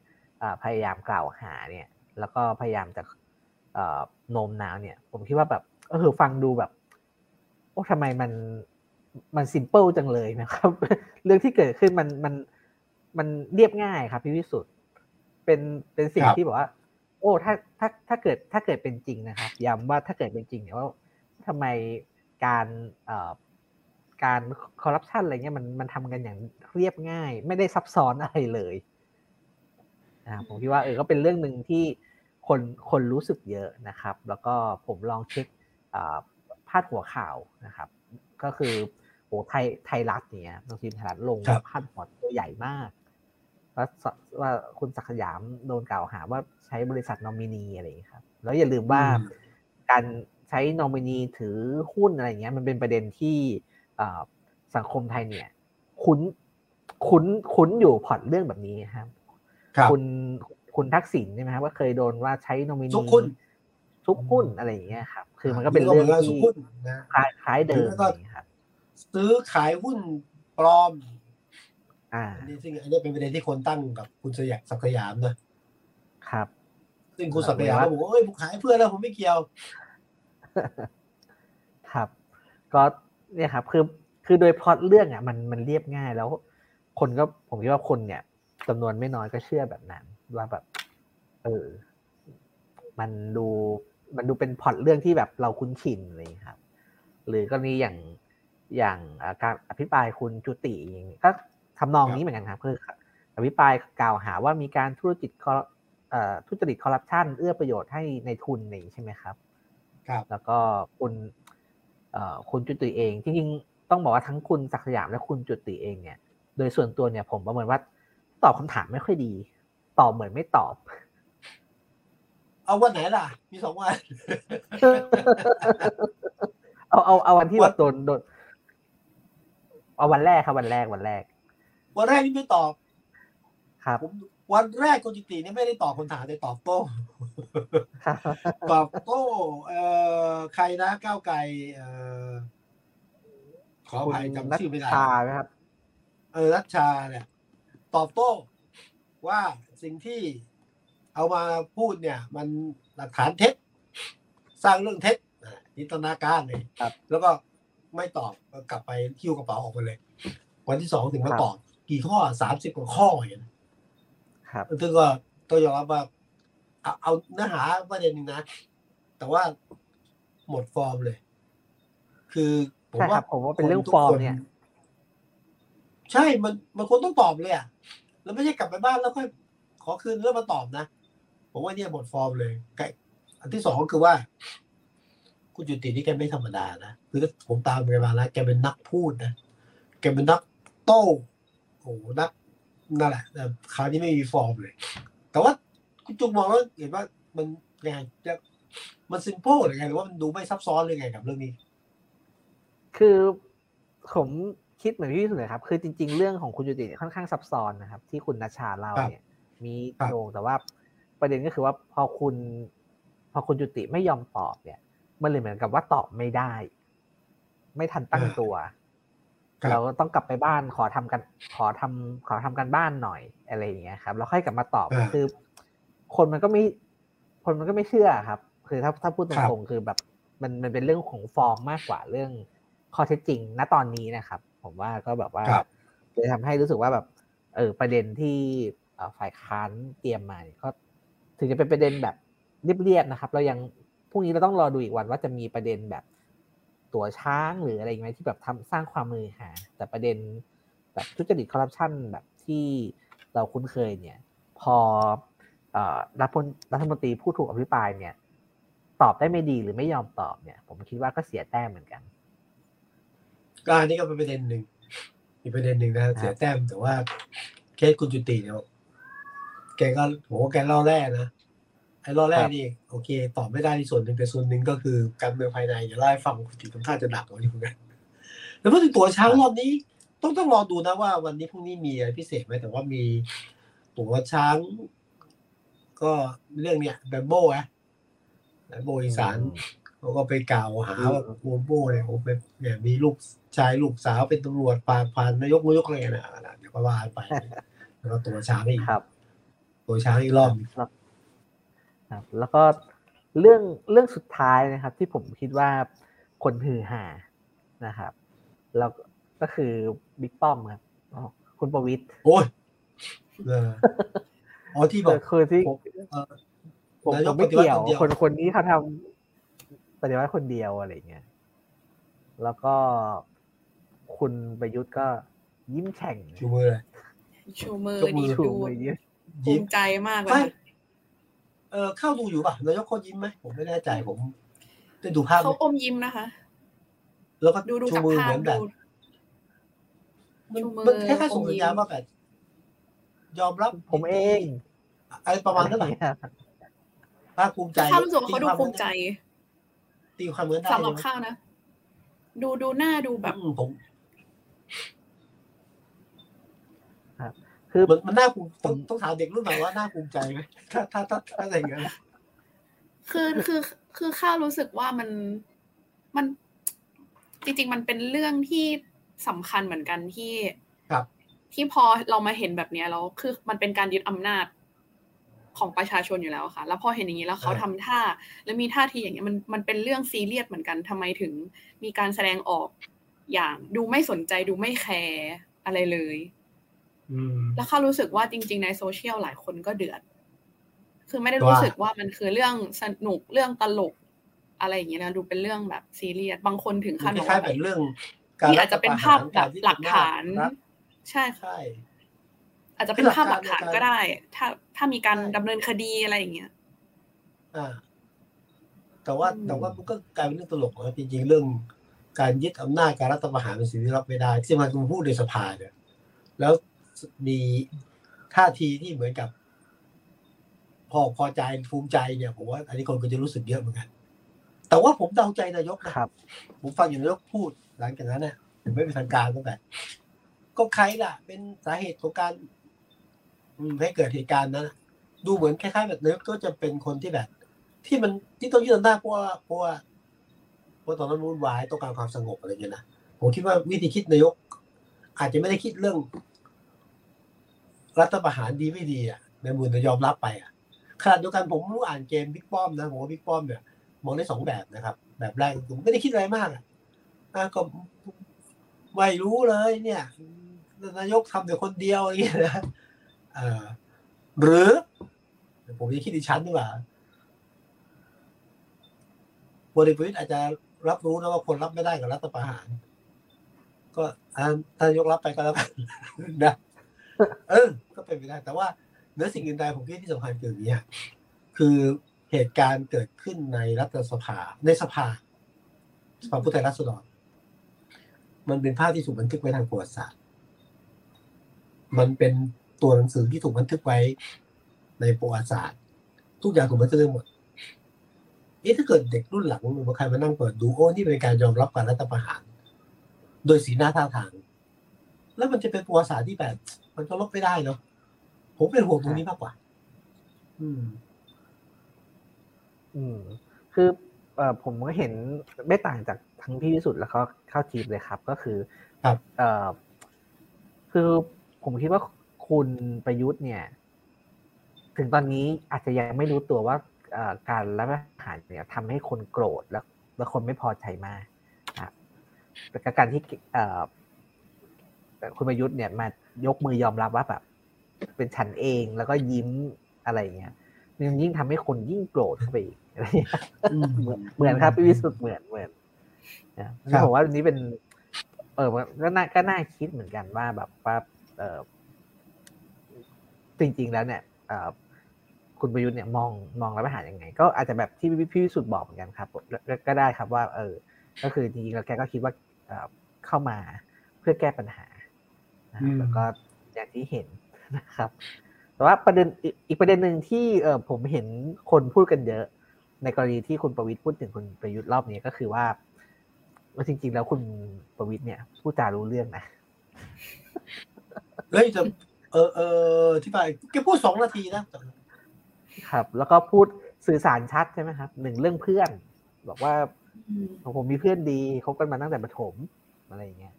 B: พยายามกล่าวหาเนี่ย แล้วก็พยายามจะโน้มน้าวเนี่ย ผมคิดว่าแบบเออฟังดูแบบโอ้ทำไมมันมันซิมเปิลจังเลยนะครับ เรื่องที่เกิดขึ้นมันมันมันเรียบง่ายครับพี่วิสุทธ์เป็นเป็นสิ่งที่บอกว่า โอ้ถ้าถ้าถ้าเกิดถ้าเกิดเป็นจริงนะครับย้ำว่าถ้าเกิดเป็นจริงเนี่ยว่าทำไมการเอ่อการคอร์รัปชันอะไรเงี้ยมันมันทำกันอย่างเรียบง่าย ไม่ได้ซับซ้อนอะไรเลย นะผมคิดว่าเออก็เป็นเรื่องหนึ่งที่คนคนรู้สึกเยอะนะครับ แล้วก็ผมลองเช็คพาดหัวข่าวนะครับ ก็คือโอ้ไทยไทยรัฐเนี่ยหนังสือไทยรัฐลงพาดหัวตัวใหญ่มากว่าว่าคุณศักยามโดนกล่าวหาว่าใช้บริษัทนอมินีอะไรอย่างนี้ครับ แล้วอย่าลืมว่าการใช้นอมินีถือหุ้นอะไรเงี้ย มันเป็นประเด็นที่สังคมไทยเนี่ย คุ้นคุ้นคุ้นอยู่พอร์ตเรื่องแบบนี้ครับ คุณคุณทักษิณใช่ไหมครับว่าเคยโดนว่าใช้นอมินีทุกหุ้นทุกหุ้นอะไรอย่างเงี้ยครับ คือมันก็เป็นเรื่องที่คล้ายคล้ายเดิมครับ
C: ซื้อขายหุ้นปลอม อ่าอันนี้ซึ่งอันนี้เป็นประเด็นที่คนตั้งกับคุณสยามศักยามนะครับ ซึ่งคุณศักยามบอกว่าเอ้ยผมขายเพื่อนแล้วผมไม่เกี่ยว
B: ครับ ก็เนี่ยครับ คือคือโดยพล็อตเรื่องอะ มันมันเรียบง่ายแล้ว คนก็ผมคิดว่าคนเนี่ย จำนวนไม่น้อยก็เชื่อแบบนั้น ว่าแบบ เออ มันดูมันดูเป็นพล็อตเรื่องที่แบบเราคุ้นชินเลยครับ หรือกรณีอย่างอย่างการอภิปรายคุณจุติอย่างนี้ก็ทำนองนี้เหมือนกันครับคืออภิปรายกล่าวหาว่ามีการธุรกิจทุจริตคอร์รัปชันเอื้อประโยชน์ให้ในทุนนี่ใช่ไหมครับ
C: ครับ
B: แล้วก็คุณคุณจุติเองจริงๆต้องบอกว่าทั้งคุณศักดิ์สยามและคุณจุติเองเนี่ย โดยส่วนตัวเนี่ยผมประเมินว่า ตอบคำถามไม่ค่อยดี ตอบเหมือนไม่ตอบ
C: เอาวันไหนล่ะ มีสองวัน
B: เอาเอาเอาวันที่แบบโดนโดนเอาวันแรกครับวันแรกวันแรก
C: วันแรกนี่ไม่ตอบ
B: ครับ
C: วันแรกคุณจิตินี่ไม่ได้ตอบคำถามแต่ตอบโต้ตอบโต้เอ่อใครนะก้าวไกลเอ่อขออภัยจำชื่อไม่ได้
B: ชาครับ
C: เออรัชชาเนี่ย ตอบโต้ว่าสิ่งที่เอามาพูดเนี่ย มันหลักฐานเท็จ สร้างเรื่องเท็จนิตนาการเลยแล้วก็ไม่ตอบกลับไปคิ้วกระเป๋าออกไปเลย วันที่สองถึงมาตอบ กี่ข้อสามสิบกว่าข้ออย่างนี้
B: ครับ
C: ซึ่งก็ต้องยอมรับว่าเอาเอาเนื้อหาประเด็นนึงนะ แต่ว่าหมดฟอร์มเลย คือ
B: ผมว่าผมว่าเป็นเรื่องฟอร์มเนี่ย
C: ใช่มันมันควรต้องตอบเลยอะแล้วไม่ใช่กลับไปบ้านแล้วค่อยขอคืนแล้วมาตอบนะผมว่าเนี่ยหมดฟอร์มเลยอันที่สองก็คือว่า คุณจุตินี่แกไม่ธรรมดานะคือผมตามแกมาแล้วแกเป็นนักพูดนะแกเป็นนักโต้โอ้นักนั่นแหละแต่คราวนี้ไม่มีฟอร์มเลย แต่ว่าคุณจุกมองแล้วเห็นว่ามันยังไงจะมันซิมเปิลหรือไงหรือว่ามันดูไม่ซับซ้อนเลยไงกับเรื่องนี้
B: คือผม คิดเหมือนพี่สุดเลยครับ คือจริง ๆ เรื่องของคุณจุติค่อนข้างซับซ้อนนะครับ ที่คุณนัชชาเล่าเนี่ย มีโยงแต่ว่าประเด็นก็คือว่าพอคุณ พอคุณจุติไม่ยอมตอบเนี่ย มันเลยเหมือนกับว่าตอบไม่ได้ ไม่ทันตั้งตัว เราต้องกลับไปบ้านขอทำกันขอทำขอทำกันบ้านหน่อยอะไรอย่างเงี้ยครับ แล้วค่อยกลับมาตอบคือ คนมันก็ไม่คนมันก็ไม่เชื่อครับ คือถ้าถ้าพูดตรงๆคือแบบ มันมันเป็นเรื่องของฟอร์มมากกว่าเรื่องข้อเท็จจริงณตอนนี้นะครับ ผมว่าก็แบบว่าจะทำให้รู้สึกว่าแบบเออประเด็นที่ฝ่ายค้านเตรียมมาก็ถึงจะเป็นประเด็นแบบเรียบๆนะครับ เรายังพรุ่งนี้เราต้องรอดูอีกวันว่าจะมีประเด็นแบบตัวช้างหรืออะไรไหมที่แบบทำสร้างความมือหา แต่ประเด็นแบบทุจริตคอร์รัปชันแบบที่เราคุ้นเคยเนี่ย พอรัฐรัฐมนตรีผู้ถูกอภิปรายเนี่ย ตอบได้ไม่ดีหรือไม่ยอมตอบเนี่ย ผมคิดว่าก็เสียแต้มเหมือนกัน
C: ก็อันนี้ก็เป็นประเด็นหนึ่งอีกประเด็นหนึ่งนะเสียแต้มแต่ว่าเคสคุณจุติเนี่ยแกก็โหแกเล่าแร่นะไอ้เล่าแร่นี่โอเคตอบไม่ได้ในส่วนหนึ่งแต่ส่วนหนึ่งก็คือการเมืองภายในอย่าเล่าให้ฟังคุณจุติทำท่าจะดักเอาอยู่เหมือนกันแล้วพูดถึงตัวช้างรอบนี้ ต้องต้องรอดูนะว่า วันนี้พรุ่งนี้มีอะไรพิเศษไหมแต่ว่ามีตัวช้าง ก็เรื่องเนี้ยแบมโบ้อะแบมโบอีสาน เขาก็ไปกล่าวหาว่าโูโบ้เนี่ยโอ้เป็นเนี่ยมีลูกชายลูกสาวเป็นตำรวจปากพันนายกนายกอะไรนะเดี๋ยวก็ว่าไปแล้วก็ตัวช้างอีก
B: ครับ
C: ตัวช้างอีกรอบ
B: ครับ แล้วก็เรื่องเรื่องสุดท้ายนะครับ ที่ผมคิดว่าคนฮือหานะครับ แล้วก็คือบิ๊กป้อมครับคุณประวิตร
C: โอ้ยอ๋อที่บอก
B: คือที่ผมไม่เกี่ยว คนคนนี้เขาทำ ปฏิวัติคนเดียวอะไรเงี้ยแล้วก็คุณประยุทธ์ก็ยิ้มแฉ่ง
C: ชูมือ
A: ชูมือดีดูภูมิใจมากเลย
C: เออเข้าดูอยู่ป่ะนายกเขายิ้มไหมผมไม่แน่ใจผมได้ดูภาพ
A: เขาอมยิ้มนะคะ
C: แล้วก็ชูมือเหมือนแบบมันแค่แค่ส่งสัญญาณว่าแบบยอมรับ
B: ผมเอง
C: อะไรประมาณนั้นแหละภาคภูมิใจ
A: เขารู้สึกเขาดูภูมิใจ
C: ตีความเหมือนได้
A: สำหรับข้าวนะ ดูดูหน้าดูแบบ
C: ผม
B: คือ
C: มันน่าภูมิต้องต้องถามเด็กรุ่นใหม่ว่าน่าภูมิใจไหมถ้าถ้าถ้าถ้าอะไรอย่างเงี้ย
A: คือคือคือข้าวรู้สึกว่ามันมันจริง ๆ มันเป็นเรื่องที่สำคัญเหมือนกันที่
C: ครับ
A: ที่พอเรามาเห็นแบบเนี้ยแล้วคือมันเป็นการยึดอำนาจ ของประชาชนอยู่แล้วค่ะ แล้วพอเห็นอย่างนี้แล้วเขาทำท่า แล้วมีท่าทีอย่างเงี้ยมันมันเป็นเรื่องซีเรียสเหมือนกันทำไมถึงมีการแสดงออกอย่างดูไม่สนใจดูไม่แคร์อะไรเลยแล้วเขารู้สึกว่าจริง ๆ ในโซเชียลหลายคนก็เดือด คือไม่ได้รู้สึกว่ามันคือเรื่องสนุกเรื่องตลกอะไรอย่างเงี้ยนะดูเป็นเรื่องแบบซีเรียสบางคนถึงขั้น
C: ว่าแบบเรื่อง
A: นี่อาจจะเป็นภาพแบบหลักฐาน ใช่
C: ใช่
A: อาจจะเป็นภาพหลักฐานก็ได้ ถ้าถ้ามีการดำเนินคดีอะไรอย่างเงี้ย
C: อ่า แต่ว่าแต่ว่ามันก็กลายเป็นเรื่องตลกนะจริงๆเรื่อง การยึดอำนาจการรัฐประหารเป็นสิ่งที่รับไม่ได้ ที่มันพูดในสภาเนี่ยแล้วมีท่าทีที่เหมือนกับ พอพอใจภูมิใจเนี่ยผมว่าอันนี้คนก็จะรู้สึกเยอะเหมือนกัน แต่ว่าผมเดาใจนายก
B: นะครับ
C: ผมฟังอย่างนายกพูดหลังจากนั้นเนี่ยผมไม่เป็นทางการตั้งแต่ก็ใครล่ะ เป็นสาเหตุของการ ให้เกิดเหตุการณ์นั้นดูเหมือนคล้ายๆแบบนายกก็จะเป็นคนที่แบบ ที่มันที่ต้องยืนหน้าเพราะว่าเพราะว่าเพราะตอนนั้นวุ่นวายต้องการความสงบอะไรเงี้ยนะผมคิดว่าวิธีคิดนายก อาจจะไม่ได้คิดเรื่อง รัฐประหารดีไม่ดีอะในมูลจะยอมรับไปอะขณะเดียวกันผมรู้อ่านเกมบิ๊กป้อมนะผมว่าบิ๊กป้อมเนี่ยมองได้สองแบบนะครับ แบบแรกผมไม่ได้คิดอะไรมากอะก็ไม่รู้เลย เนี่ยนายกทำแต่คนเดียวอะไรเงี้ยนะ หรือผมจะคิดดิฉันดีกว่าบริวิตอาจจะรับรู้นะว่าคนรับไม่ได้กับรัฐประหาร ก็ถ้ายกรับไปก็แล้วกันนะเออ ก็เป็นไปได้ แต่ว่าเนื้อสิ่งอื่นใดผมคิดที่สำคัญคืออย่างนี้คือเหตุการณ์เกิดขึ้นในรัฐสภาในสภาสภาผู้แทนราษฎรมันเป็นภาพที่ถูกบันทึกไว้ทางประวัติศาสตร์ มันเป็น ตัวหนังสือที่ถูกบันทึกไว้ในประวัติศาสตร์ ทุกอย่างถูกบันทึกหมดเอ๊ะถ้าเกิดเด็กรุ่นหลังหรือว่าใครมานั่งเปิดดูโอ้นี่เป็นการยอมรับการรัฐประหาร โดยสีหน้าท่าทาง แล้วมันจะเป็นประวัติศาสตร์ที่แบบ มันก็ลบไม่ได้เนาะผมเป็นห่วงตรงนี้มากกว่า อืม
B: อืม คือเอ่อผมก็เห็นไม่ต่างจากทั้งพี่วิสุทธ์แล้วก็เข้าจีบเลยครับ ก็คือ
C: ครับ
B: เอ่อคือผมคิดว่า คุณประยุทธ์เนี่ย ถึงตอนนี้อาจจะยังไม่รู้ตัวว่าการรับอาหารเนี่ยทำให้คนโกรธแล้วแล้วคนไม่พอใจมากครับแต่การที่คุณประยุทธ์เนี่ยมายกมือยอมรับว่าแบบเป็นฉันเองแล้วก็ยิ้มอะไรเงี้ยมันยิ่งทำให้คนยิ่งโกรธเข้าไปอีกอะไรเงี้ยเหมือนเหมือนครับพี่วิสุทธ์เหมือนเหมือนนะผมว่าอันนี้เป็น เออก็น่าก็น่าคิดเหมือนกันว่าแบบว่าเออ จริง ๆ แล้วเนี่ยคุณประยุทธ์เนี่ยมองมองรับอาหารยังไง ก็อาจจะแบบที่พี่วิสุทธ์บอกเหมือนกันครับก็ได้ครับว่า เออ ก็คือจริงๆแล้วแกก็คิดว่าเข้ามาเพื่อแก้ปัญหาแล้วก็อย่างที่เห็นนะครับ แต่ว่าประเด็นอีกประเด็นหนึ่งที่เออผมเห็นคนพูดกันเยอะ ในกรณีที่คุณประวิทย์พูดถึงคุณประยุทธ์รอบนี้ก็คือว่าว่าจริง ๆ แล้วคุณประวิทย์เนี่ยพูดจารู้เรื่องนะ
C: เฮ้ยจะ เออเออที่ไปแกพูดสองนาทีนะครับ
B: แล้วก็พูดสื่อสารชัดใช่ไหมครับหนึ่งเรื่องเพื่อน บอกว่าผมมีเพื่อนดีคบกันมาตั้งแต่ประถมอะไรอย่างเงี้ย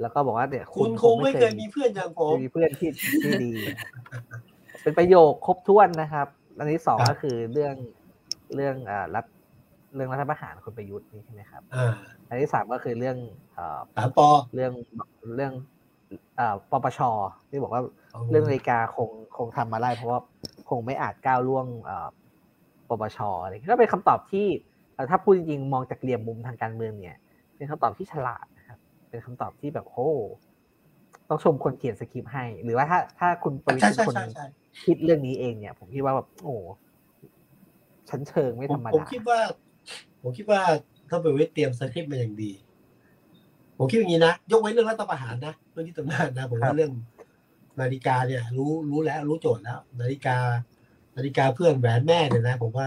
B: แล้วก็บอกว่าเนี่ย
C: คุณคงไม่เคยมีเพื่อนอย่างผม
B: มีเพื่อนที่ที่ดี เป็นประโยคครบถ้วนนะครับ อันนี้สองก็คือเรื่องเรื่องอ่ารัฐเรื่องรัฐประหารคนประยุทธ์นี่ใช่ไหมครับอันที่สามก็คือเรื่อง
C: สามปอ
B: เรื่องเรื่อง ปปชที่บอกว่าเรื่องนาฬิกาคงคงทำมาได้เพราะว่าคงไม่อาจก้าวล่วงปปชอะไรก็เป็นคำตอบที่ถ้าพูดจริงๆมองจากเหลี่ยมมุมทางการเมืองเนี่ย เป็นคำตอบที่ฉลาดเป็นคำตอบที่แบบโอ้ต้องชมคนเขียนสคริปต์ให้ หรือว่าถ้าถ้าคุณประวิตรเป็นคนคิดเรื่องนี้เองเนี่ย ผมคิดว่าแบบโอ้ชั้นเชิงไม่ธรรมดา
C: ผมคิดว่า ผมคิดว่าถ้าประวิตรเตรียมสคริปต์มาอย่างดี ผมคิดอย่างนี้นะ ยกไว้เรื่องรัฐประหารนะเรื่องที่ตำนานนะผมว่าเรื่องนาฬิกาเนี่ย รู้รู้แล้วรู้โจทย์แล้ว นาฬิกา นาฬิกาเพื่อนแหวนแม่เนี่ยนะผมว่า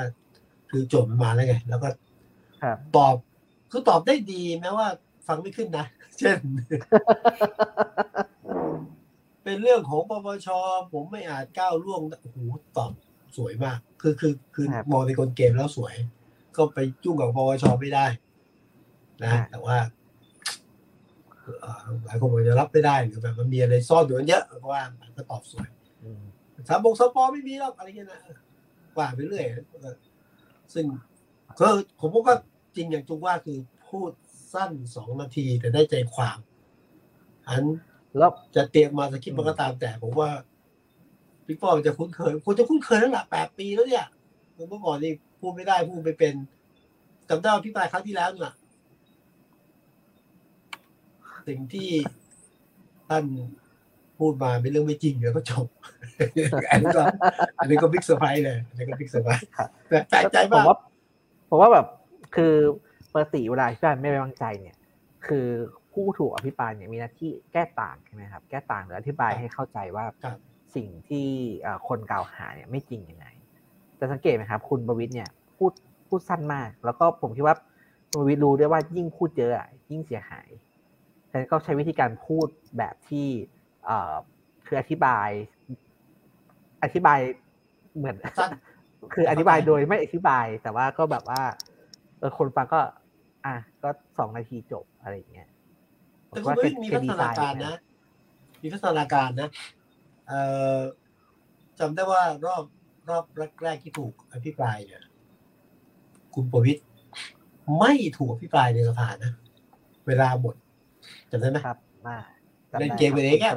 C: คือโจทย์มันมาแล้วไงแล้วก็ตอบคือตอบได้ดีแม้ว่า ฟังไม่ขึ้นนะเช่น เป็นเรื่องของปปชผมไม่อาจก้าวล่วงโอ้โหตอบสวยมาก คือคือคือมองในกลเกมแล้วสวย ก็ไปจุ้งกับปปชไม่ได้ นะแต่ว่า หลายคนอาจจะรับไม่ได้หรือแบบมันมีอะไรซ่อนอยู่เยอะเพราะว่าก็ตอบสวยสามบงสปอไม่มีหรอกอะไรเงี้ยนะว่าไปเรื่อยซึ่งก็ผมก็จริงอย่างจุงว่าคือพูดสั้นสองนาทีแต่ได้ใจความ อันแล้วจะเตรียมมาสคริปต์มันก็ตามแต่ผมว่าพี่ป้อจะคุ้นเคยคุณจะคุ้นเคยตั้งแต่แปดปีแล้วเนี่ยเมื่อก่อนนี่พูดไม่ได้พูดไม่เป็นจำได้พี่ปลายครั้งที่แล้วน่ะ สิ่งที่ท่านพูดมาเป็นเรื่องไม่จริงเดี๋ยวก็จบ อันนี้ก็อันนี้ก็ big surprise เลยอันนี้ก็ big surprise แต่แปลกใจมาก
B: ผมว่าแบบคือปกติเวลาอภิปรายไม่ไว้วางใจเนี่ย คือผู้ถูกอภิปรายเนี่ยมีหน้าที่แก้ต่างใช่ไหมครับ แก้ต่างหรืออธิบายให้เข้าใจว่าสิ่งที่คนกล่าวหาเนี่ยไม่จริงยังไงแต่สังเกตไหมครับ คุณประวิทย์เนี่ยพูดพูดสั้นมาก แล้วก็ผมคิดว่าคุณประวิทย์รู้ด้วยว่ายิ่งพูดเยอะยิ่งเสียหาย ฉะนั้นก็ใช้วิธีการพูดแบบที่คืออธิบาย อธิบายเหมือน คืออธิบายโดยไม่อธิบาย แต่ว่าก็แบบว่าเออคนฟังก็ อะก็สองนาทีจบอะไรอย่างเงี้ย
C: แต่คุณไม่มีพัฒนาการนะ มีพัฒนาการนะเอ่อจำได้ว่ารอบรอบแรกที่ถูกอภิปรายเนี่ยคุณประวิตรไม่ถูกอภิปรายในสภานะ เวลาหมด จำได้ไหมครับมาเล่นเกมไปเองเนี่ย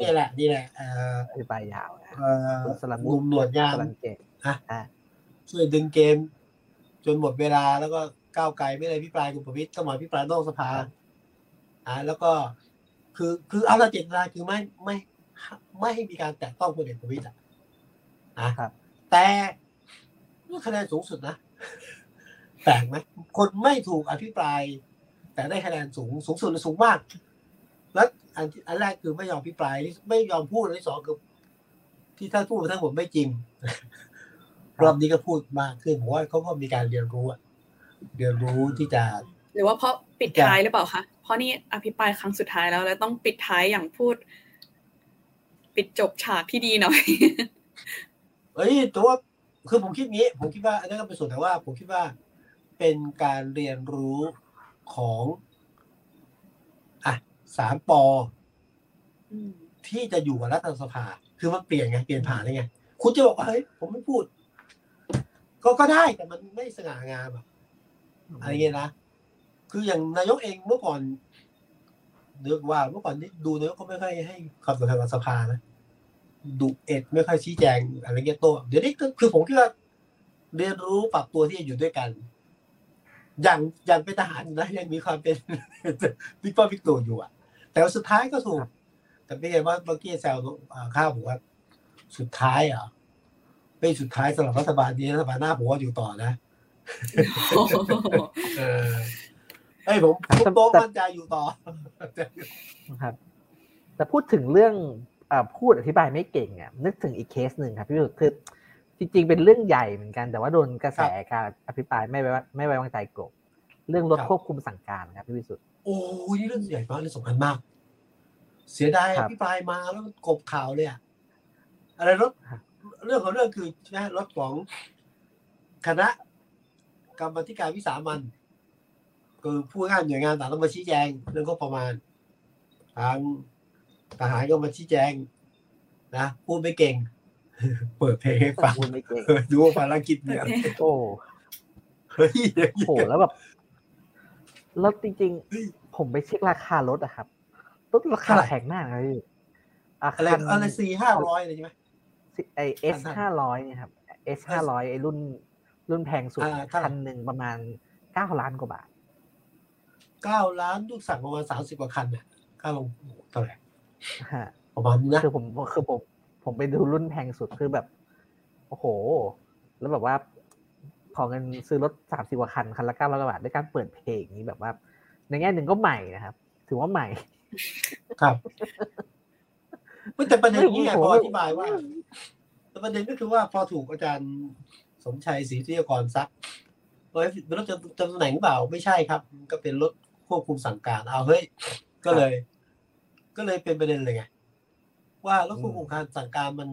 C: นี่แหละนี่แหละเอ่อ
B: อภิปรายยาว
C: เอ่อสลับมุมหนวดยาวฮะช่วยดึงเกม จนหมดเวลาแล้วก็ก้าวไกลไม่ได้พิปรายคุณประวิตรก็มาพิปรายนอกสภาอ่าแล้วก็คือคือเอาละเจตนาคือไม่ไม่ไม่ให้มีการแตะต้องพลเอกประวิตรอะแต่นี่คะแนนสูงสุดนะแปลกไหมคนไม่ถูกอภิปราย แต่ได้คะแนนสูงสูงสุดสูงมาก แล้วอันอันแรกคือไม่ยอมพิปรายไม่ยอมพูดอันที่สองคือที่ท่านพูดทั้งหมดไม่จริงรอบนี้ก็พูดมากขึ้นผมว่าเขาก็มีการเรียนรู้เรียนรู้ที่จะ
A: หรือว่าเพราะปิดท้ายหรือเปล่าคะเพราะนี่อภิปรายครั้งสุดท้ายแล้ว แล้วต้องปิดท้ายอย่างพูด ปิดจบฉากที่ดีหน่อย
C: เอ้ยแต่ว่าคือผมคิดงี้ ผมคิดว่าอันนั้นก็เป็นส่วนแต่ว่า ผมคิดว่าเป็นการเรียนรู้ ของอะสามปอที่จะอยู่กับรัฐสภา คือมันเปลี่ยนไงเปลี่ยนผ่านได้ไงคุณจะบอกว่าเฮ้ยผมไม่พูด ก็ก็ได้แต่มันไม่สง่างามอะอะไรเงี้ยนะคืออย่างนายกเองเมื่อก่อนเนือกว่าเมื่อก่อนนี่ดูนายกก็ไม่ค่อยให้ความสำคัญกับสภานะดุเอ็ดไม่ค่อยชี้แจงอะไรเงี้ยโตเดี๋ยวนี้ก็คือผมคิดว่าเรียนรู้ปรับตัวที่จะอยู่ด้วยกัน อย่างอย่างเป็นทหารนะยังมีความเป็นบิ๊กป้อบิ๊กตัวอยู่อะ แต่สุดท้ายก็ถูก แต่ไม่ใช่ว่าเมื่อกี้แซวข้าวบอกว่าสุดท้ายอะไม่สุดท้ายสำหรับรัฐบาลนี้รัฐบาลหน้าผมว่าอยู่ต่อนะเออไอ้ผมผมโตมั่นใจอยู่ต่อ
B: ครับ แต่พูดถึงเรื่องพูดอธิบายไม่เก่งอะนึกถึงอีกเคสหนึ่งครับพี่สุดคือ จริงๆ เป็นเรื่องใหญ่เหมือนกัน แต่ว่าโดนกระแสการอภิปรายไม่ไว้ไม่ไว้วางใจกบเรื่องรถควบคุมสั่งการครับพี่วิสุทธ์
C: โอ้ยนี่เรื่องใหญ่มากเรื่องสำคัญมาก เสียดายอภิปรายมาแล้วกบข่าวเลยอะอะไรรถเรื่องของเรื่องคือนะรถของคณะกรรมธิการวิสามันคือผู้งานหน่วยงานต่างต้องมาชี้แจงเรื่องก็ประมาณทางทหารก็มาชี้แจงนะพูดไม่เก่ง เปิดเพลงให้ฟังดูว่าภารกิจเนี่ย
B: โอ้เฮ้ยโหแล้วแบบแล้วจริงๆ ผมไปเช็คราคารถอะครับรถราคาแพงมากเลย
C: อะไรอะไรสี่ห้าร้อยเลยใช่ไหม
B: ไอเอสห้าร้อยเนี่ยครับเอสห้าร้อยไอรุ่น รุ่นแพงสุดคันหนึ่งประมาณเก้าล้านกว่าบาท
C: เก้าล้านลูกสั่งประมาณสามสิบกว่าคันเนี่ยเก้าลงเท่าไหร่ประมาณนี้นะ
B: คือผมคือผม ผมไปดูรุ่นแพงสุดคือแบบ โอ้โห แล้วแบบว่าขอเงินซื้อรถสามสิบกว่าคัน คันละเก้าร้อยบาทด้วยการเปิดเพลงนี้แบบว่า ในแง่หนึ่งก็ใหม่นะครับ ถือว่าใหม่
C: ครับแต่ประเด็นนี้ไงพออธิบายว่าแต่ประเด็นก็คือว่าพอถูกอาจารย์สมชัยศรีทิยกรซักว่าเป็นรถจำตำแหน่งหรือเปล่าไม่ใช่ครับ ก็เป็นรถควบคุมสั่งการเอาเฮ้ยก็เลย ก็เลยเป็นประเด็นเลยไง ว่ารถควบคุมการสั่งการมัน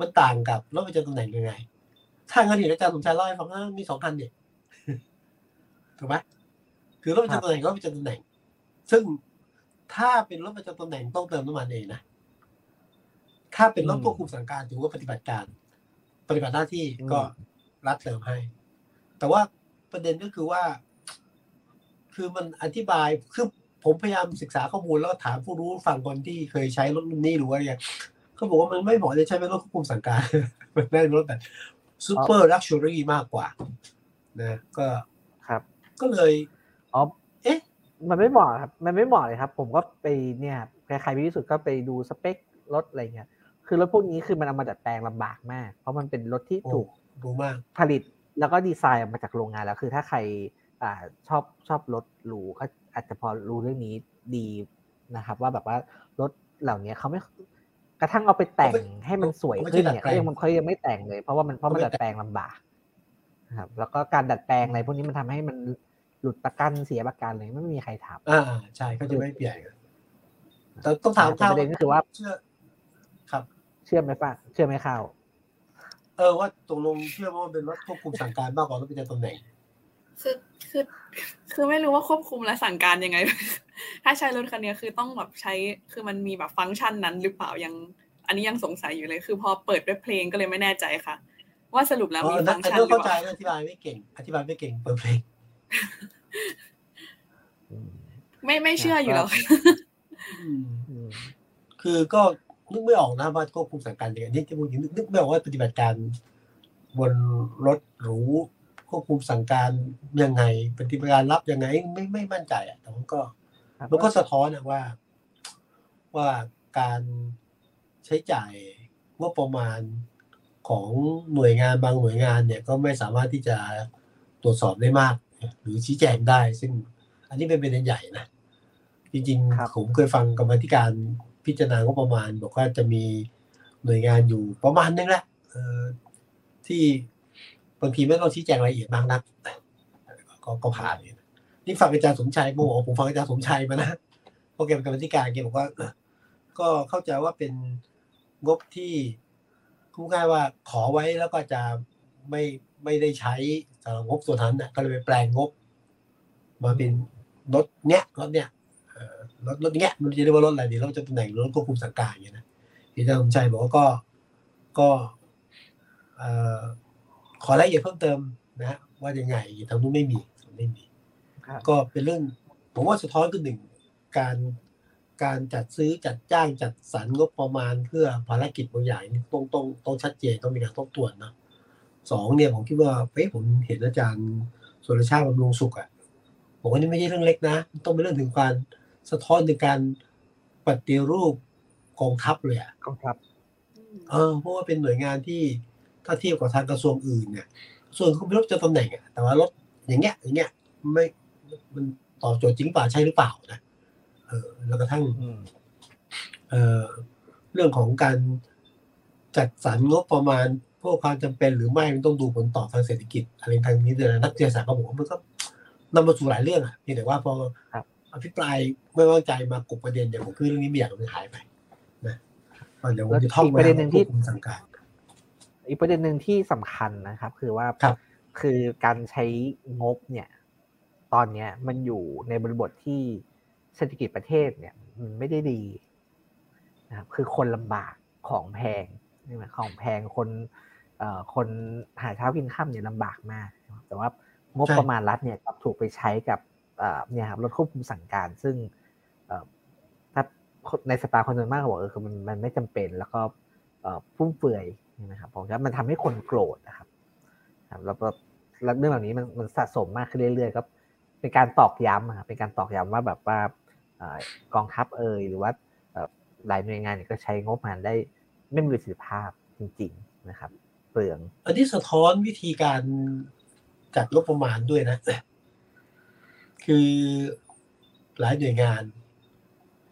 C: มันต่างกับรถประจำตำแหน่งยังไงถ้างั้นเห็นอาจารย์สมชายเล่าให้ฟังว่ามีสองคันเนี่ยถูกไหมคือรถประจำตำแหน่งรถประจำตำแหน่ง ซึ่งถ้าเป็นรถประจำตำแหน่งต้องเติมน้ำมันเองนะถ้าเป็นรถควบคุมสั่งการถือว่าปฏิบัติการ ปฏิบัติหน้าที่ก็รัดเติมให้ แต่ว่าประเด็นก็คือว่า คือมันอธิบายคือ ผมพยายามศึกษาข้อมูลแล้วถามผู้รู้ฝั่งคนที่เคยใช้รถรุ่นนี้หรือว่าอะไรเขาบอกว่ามันไม่เหมาะจะใช้เป็นรถควบคุมสั่งการมันได้รถแบบ super luxuryวรี่มากกว่า นะก็
B: ครับ
C: ก็เลย
B: อ๋อเอ๊ะ มันไม่เหมาะครับ มันไม่เหมาะเลยครับ ผมก็ไปเนี่ยใครๆที่สุดก็ไปดูสเปครถอะไรเงี้ยคือรถพวกนี้คือมันเอามาดัดแปลงลำบากมาก เพราะมันเป็นรถที่ถูก
C: ดูมาก
B: ผลิตแล้วก็ดีไซน์ออกมาจากโรงงานแล้วคือถ้าใคร อ่าชอบชอบรถหรูก็อาจจะพอรู้เรื่องนี้ดีนะครับ ว่าแบบว่ารถเหล่านี้เขาไม่กระทั่งเอาไปแต่งให้มันสวยขึ้นเนี่ยเขายังมันเขายังไม่แต่งเลย เพราะว่ามันเพราะมันดัดแปลงลำบากนะครับ แล้วก็การดัดแปลงอะไรพวกนี้มันทำให้มันหลุดประกันเสียประกันเลยไม่มีใครทำ
C: อ่าใช่เขาจะไม่เปลี่ยนแต่ต้องถาม
B: ข้าวประเด็นก็คือว่า
C: เชื่อครับ
B: เชื่อไหมป้าเชื่อไหมข้าว
C: เออว่าตกลงเชื่อว่ามันเป็นรถควบคุมสั่งการมากกว่ารถประจำตำแหน่ง
A: คือคือคือไม่รู้ว่าควบคุมและสั่งการยังไง ถ้าใช้รถคันนี้คือต้องแบบใช้คือมันมีแบบฟังก์ชันนั้นหรือเปล่ายัง อันนี้ยังสงสัยอยู่เลย คือพอเปิดด้วยเพลงก็เลยไม่แน่ใจค่ะ ว่าสรุปแล้วมีฟังก์ชันหรือเปล่าเข้าใจ
C: อธิบายไม่เก่ง อธิบายไม่เก่งเปิดเพลง
A: ไม่ไม่เชื่ออยู่แล้ว
C: คือก็นึกไม่ออกนะว่าควบคุมสั่งการอย่างนี้ที่พูดถึงนึกไม่ออกว่าปฏิบัติการบนรถหรู ควบคุมสั่งการยังไงปฏิบัติการรับยังไงไม่ไม่มั่นใจอะแต่มันก็ มันก็สะท้อนนะว่า ว่าการใช้จ่ายว่าประมาณของหน่วยงานบางหน่วยงานเนี่ยก็ไม่สามารถที่จะตรวจสอบได้มาก หรือชี้แจงได้ ซึ่งอันนี้เป็นประเด็นใหญ่นะจริงๆผมเคยฟังกรรมธิการพิจารณาก็ประมาณ บอกว่าจะมีหน่วยงานอยู่ประมาณนึงแหละที่ บางทีไม่ต้องชี้แจงรายละเอียดมากนักก็ผ่านนี่ฟังอาจารย์สมชัยโมโหผมฟังอาจารย์สมชัยมานะเพราะแกเป็นกรรมธิการแกบอกว่าก็เข้าใจว่าเป็นงบที่คูดง่ายว่าขอไว้แล้วก็จะไม่ไม่ได้ใช้สำหรับงบส่วนนั้นนะก็เลยไปแปลงงบ มาเป็นรถเนี้ยรถเนี้ยรถรถเนี้ยมันจะเรียกว่ารถอะไรดีเราจะตำแหน่งรถควบคุมสังกัดอย่างเงี้ยนะอาจารย์สมชัยบอกว่าก็ก็ ขอรายละเอียดเพิ่มเติมนะ ว่ายังไงทางนู้นไม่มีไม่มี ก็เป็นเรื่อง ผมว่าสะท้อนคือหนึ่งการการจัดซื้อจัดจ้างจัดสรรงบประมาณเพื่อภารกิจบางอย่างต้องต้องต้องชัดเจนต้องมีการต้องตรวจนะสองเนี่ยผมคิดว่าเฮ้ยผมเห็นอาจารย์สุรชาติบำรุงสุขอะบอกว่านี่ไม่ใช่เรื่องเล็กนะ ต้องเป็นเรื่องถึงการสะท้อนถึงการปฏิรูปกองทัพเลยอะ
B: กองทัพ
C: เออเพราะว่าเป็นหน่วยงานที่ ถ้าเทียบกับทางกระทรวงอื่นเนี่ยส่วนคุณไม่รู้จะตำแหน่งอะแต่ว่ารถอย่างเงี้ยอย่างเงี้ยไม่มันตอบโจทย์จริงป่าใช่หรือเปล่านะเออแล้วกระทั่งเออเรื่องของการจัดสรรงบประมาณพวกความจำเป็นหรือไม่มันต้องดูผลตอบทางเศรษฐกิจอะไรทางนี้เลยนักวิทยาศาสตร์ก็บอกว่ามันก็นำมาสู่หลายเรื่องอะเพียงแต่ว่าพออภิปรายไม่วางใจมากบประเด็นอย่างผมคือเรื่องนี้ไม่อยากมันหายไปนะเดี๋ยวผมจะท่อง
B: ประเด็นหนึ่งที่
C: สังกัด
B: อีกประเด็นหนึ่งที่สำคัญนะครับ คือว่าคือการใช้งบเนี่ย ตอนเนี้ยมันอยู่ในบริบทที่เศรษฐกิจประเทศเนี่ย มันไม่ได้ดีนะครับคือคนลำบากของแพงนี่หมของแพงคนเอ่อคนหาเช้ากินข้ามเนี่ยลำบากมาก แต่ว่างบประมาณรัฐเนี่ยกลับถูกไปใช้กับเนี่ยครับรถควบคุมสั่งการ ซึ่งถ้าในสตาร์คนส่วนมากบอกเออคือมันมันไม่จำเป็น แล้วก็ฟุ่มเฟือย นะครับผมว่ามันทำให้คนโกรธนะครับแล้วก็เรื่องเหล่านี้มันมันสะสมมากขึ้นเรื่อยๆก็เป็นการตอกย้ำครับเป็นการตอกย้ำว่าแบบว่ากองทัพเอ่ยหรือว่าหลายหน่วยงานก็ใช้งบประมาณได้ไม่มีประสิทธิภาพจริง ๆนะครับ เปลือง
C: อันนี้สะท้อนวิธีการจัดงบประมาณด้วยนะ คือหลายหน่วยงาน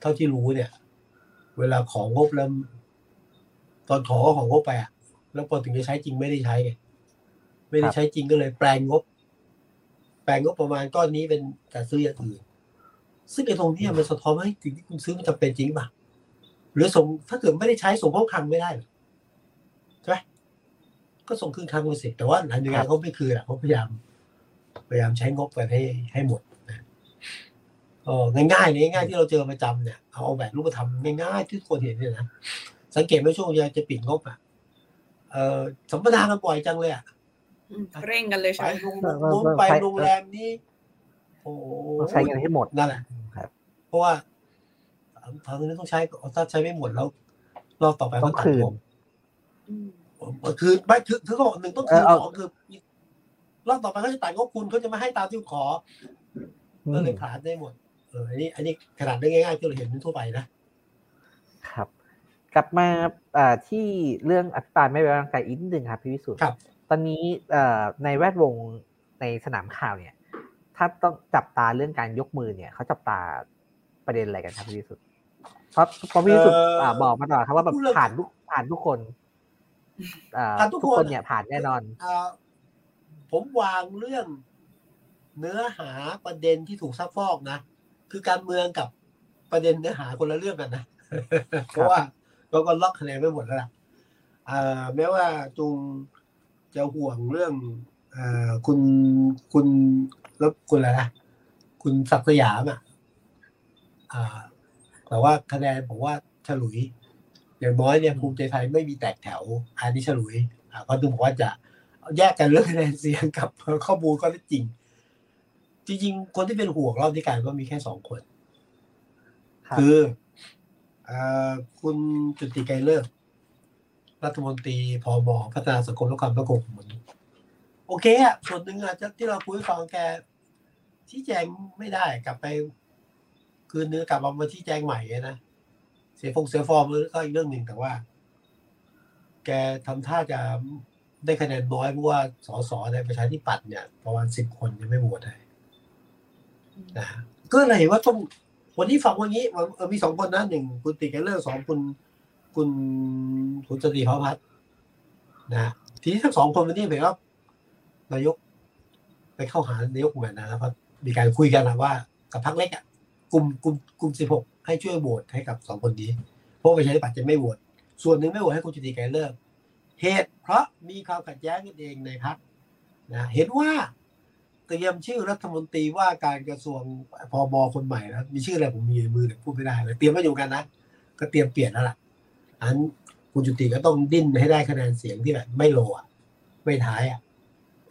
C: เท่าที่รู้เนี่ย เวลาของงบแล้วตอนขอของงบไปอะ แล้วพอถึงจะใช้จริงไม่ได้ใช้ไม่ได้ใช้จริงก็เลยแปลงงบ แปลงงบประมาณก้อนนี้เป็นจัดซื้ออย่างอื่น ซึ่งไอ้ตรงนี้มันสะท้อนว่าสิ่งที่คุณซื้อมันจะเป็นจริงป่ะหรือส่งถ้าเกิดไม่ได้ใช้ส่งเข้าคลังไม่ได้ใช่ไหมก็ส่งคืนคลังไปสิแต่ว่าหลายหน่วยงานเขาไม่คืนอะเขาพยายาม พยายามใช้งบไปให้ให้หมดก็ง่ายๆง่ายๆที่เราเจอประจำเนี่ยเอาแบบรูปธรรมง่ายๆที่คนเห็นเนี่ยนะสังเกตไหมช่วงจะจะปิดงบอะ เออสัมปทานกันบ่อยจังเลยอะ
A: เร่งกันเลยใช่
C: ไหมไปโรงไปโรงแรมนี้โอ้
B: ใช้กันให้หมด
C: นั่นแหละครับ เพราะว่าทางนี้ต้องใช้ถ้าใช้ไม่หมดแล้วรอบต่อไป
B: ต้องคืน
C: คือไม่คือคือเขาบอกหนึ่งต้องคืนสองคือรอบต่อไปเขาจะต่ายงบคุณเขาจะไม่ให้ตามที่ขอก็เลยขาดได้หมดเอออันนี้ อันนี้ขนาดได้ง่ายๆที่เราเห็นทั่วไปนะ
B: ครับ กลับมาที่เรื่องอภิปรายไม่ไว้วางใจอีกนิดนึงครับพี่วิสุทธ์
C: ครับ
B: ตอนนี้ในแวดวงในสนามข่าวเนี่ย ถ้าต้องจับตาเรื่องการยกมือเนี่ยเขาจับตาประเด็นอะไรกันครับพี่วิสุทธ์เพราะเพราะพี่วิสุทธ์บอกมาตลอดครับว่าแบบผ่านทุกผ่านทุกคนทุกคนเนี่ยผ่านแน่นอน
C: ผมวางเรื่องเนื้อหาประเด็นที่ถูกซักฟอกนะ คือการเมืองกับประเด็นเนื้อหาคนละเรื่องกันนะ เพราะว่า เราก็ล็อกคะแนนไว้หมดแล้วล่ะแม้ว่าจุงจะห่วงเรื่องอคุณคุณแล้วคุณอะไรนะคุณศักดิ์สยามอะแต่ว่าคะแนนผมว่าฉลุยอย่างน้อยเนี่ยภูมิใจไทยไม่มีแตกแถว อันนี้ฉลุยก็ดูบอกว่าจะแยกกันเรื่องคะแนนเสียงกับข้อมูลก็ได้จริง จริง ๆ คนที่เป็นห่วงรอบที่การก็มีแค่สองคน คือ คุณจุติไกรเลิกรัฐมนตรีพอมอพัฒนาสังคมและความประกอบมนุษย์โอเคอะส่วนหนึ่งอาจจะที่เราคุยฟังแกชี้แจงไม่ได้กลับไป คืนเนื้อกลับมาชี้แจงใหม่นะเสียฟงเสียฟอร์มก็อีกเรื่องหนึ่งแต่ว่า แกทำท่าจะได้คะแนนน้อยเพราะว่าสสในประชาธิปัตย์เนี่ยประมาณสิบคนยังไม่โหวตให้นะก็เลยว่าต้อง วันนี้ฟังวันนี้เออมีสองคนนะหนึ่งคุณติกเลอร์สองคุณคุณคุณสติพพัฒน์นะทีนี้ทั้งสองคนวันนี้เหมือนว่านายก ไปเข้าหานายกเหมือนนะครับมีการคุยกันนะว่า กับพักเล็กอะกลุ่มกลุ่มกลุ่มสิบหกให้ช่วยโหวตให้กับสองคนนี้ เพราะประชาธิปัตย์จะไม่โหวตส่วนหนึ่งไม่โหวตให้คุณจุติไกรเลิกเหตุเพราะมีความขัดแย้งกันเองในพักนะเห็นว่า เตรียมชื่อรัฐมนตรีว่าการกระทรวงพมคนใหม่นะมีชื่ออะไรผมมีในมือแต่พูดไม่ได้เลยเตรียมไว้อยู่กันนะก็เตรียมเปลี่ยนแล้วล่ะอันคุณจุติก็ต้องดิ้นให้ได้คะแนนเสียงที่แบบไม่โลอะไม่ท้ายอะ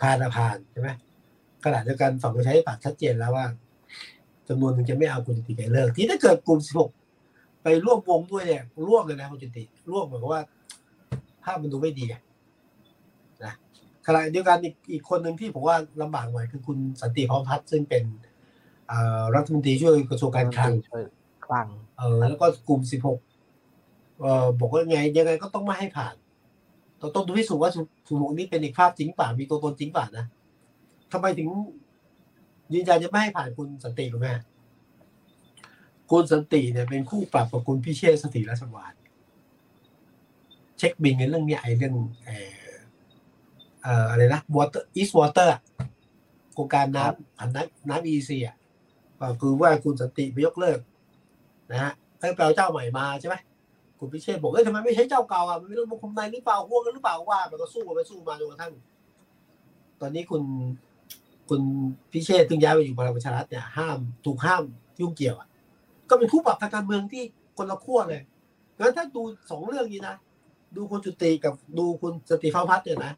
C: ผ่านผ่านใช่ไหมขณะเดียวกันฝั่งประชาธิปัตย์ชัดเจนแล้วว่าจำนวนหนึ่งจะไม่เอาคุณจุติไกรเลิกที่ถ้าเกิดกลุ่มสิบหกไปร่วมวงด้วยเนี่ยร่วมเลยนะคุณจุติร่วมเหมือนว่าภาพมันดูไม่ดีนะ ขณะเดียวกันอีกอีกคนหนึ่งที่ผมว่าลำบากหน่อยคือคุณสันติพร้อมพัฒน์ซึ่งเป็นรัฐมนตรีช่วยกระทรวงการคลัง
B: คลัง
C: เออแล้วก็กลุ่มสิบหกเออบอกว่าไงยังไงก็ต้องไม่ให้ผ่านต้องต้องดูพิสูจน์ว่าสุหกนี้เป็นอีกภาพจริงป่ามีตัวตนจริงป่านะทำไมถึงยืนยันจะไม่ให้ผ่านคุณสันติคุณแม่คุณสันติเนี่ยเป็นคู่ปรับกับคุณพิเชษสถิรัชวานเช็คบินในเรื่องนี้ไอ้เรื่องเออ อะไรนะ water east water โครงการน้ำอันน้ำน้ำอีซีอะก็คือว่าคุณสันติไปยกเลิก นะฮะให้แปลเจ้าใหม่มาใช่ไหมคุณพิเชษบอกเอ้ยทำไมไม่ใช้เจ้าเก่าอะมันไม่รู้มุมในหรือเปล่าห่วงกันหรือเปล่าว่า มันก็สู้ไปสู้มาจนกระทั่งตอนนี้คุณคุณพิเชษถึงย้ายไปอยู่พลังประชารัฐเนี่ยห้ามถูกห้ามยุ่งเกี่ยวอะก็เป็นผู้ปรับทางการเมืองที่คนละขั้วเลยงั้นถ้าดูสองเรื่องนี้นะดูคุณจุติกับดูคุณสติฟ้าพัฒน์เนี่ยนะ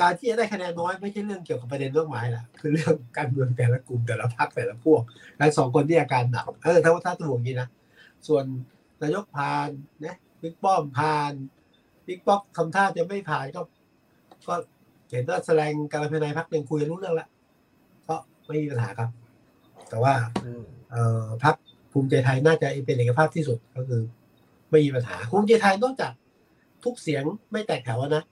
C: การที่จะได้คะแนนน้อยไม่ใช่เรื่องเกี่ยวกับประเด็นเรื่องหมายละคือเรื่องการเมืองแต่ละกลุ่มแต่ละพรรคแต่ละพวกและสองคนที่อาการหนักเออถ้าว่าถ้าตัวอย่างนี้นะส่วนนายกพานนะบิ๊กป้อมพานบิ๊กป๊อกทำท่าจะไม่ผ่านก็ ก็เห็นว่าแสดงการภายในพักหนึ่งคุยรู้เรื่องละก็ไม่มีปัญหาครับ แต่ว่าเออพักภูมิใจไทยน่าจะเป็นเอกภาพที่สุดก็คือ ไม่มีปัญหาภูมิใจไทยนอกจากทุกเสียงไม่แตกแถวนะ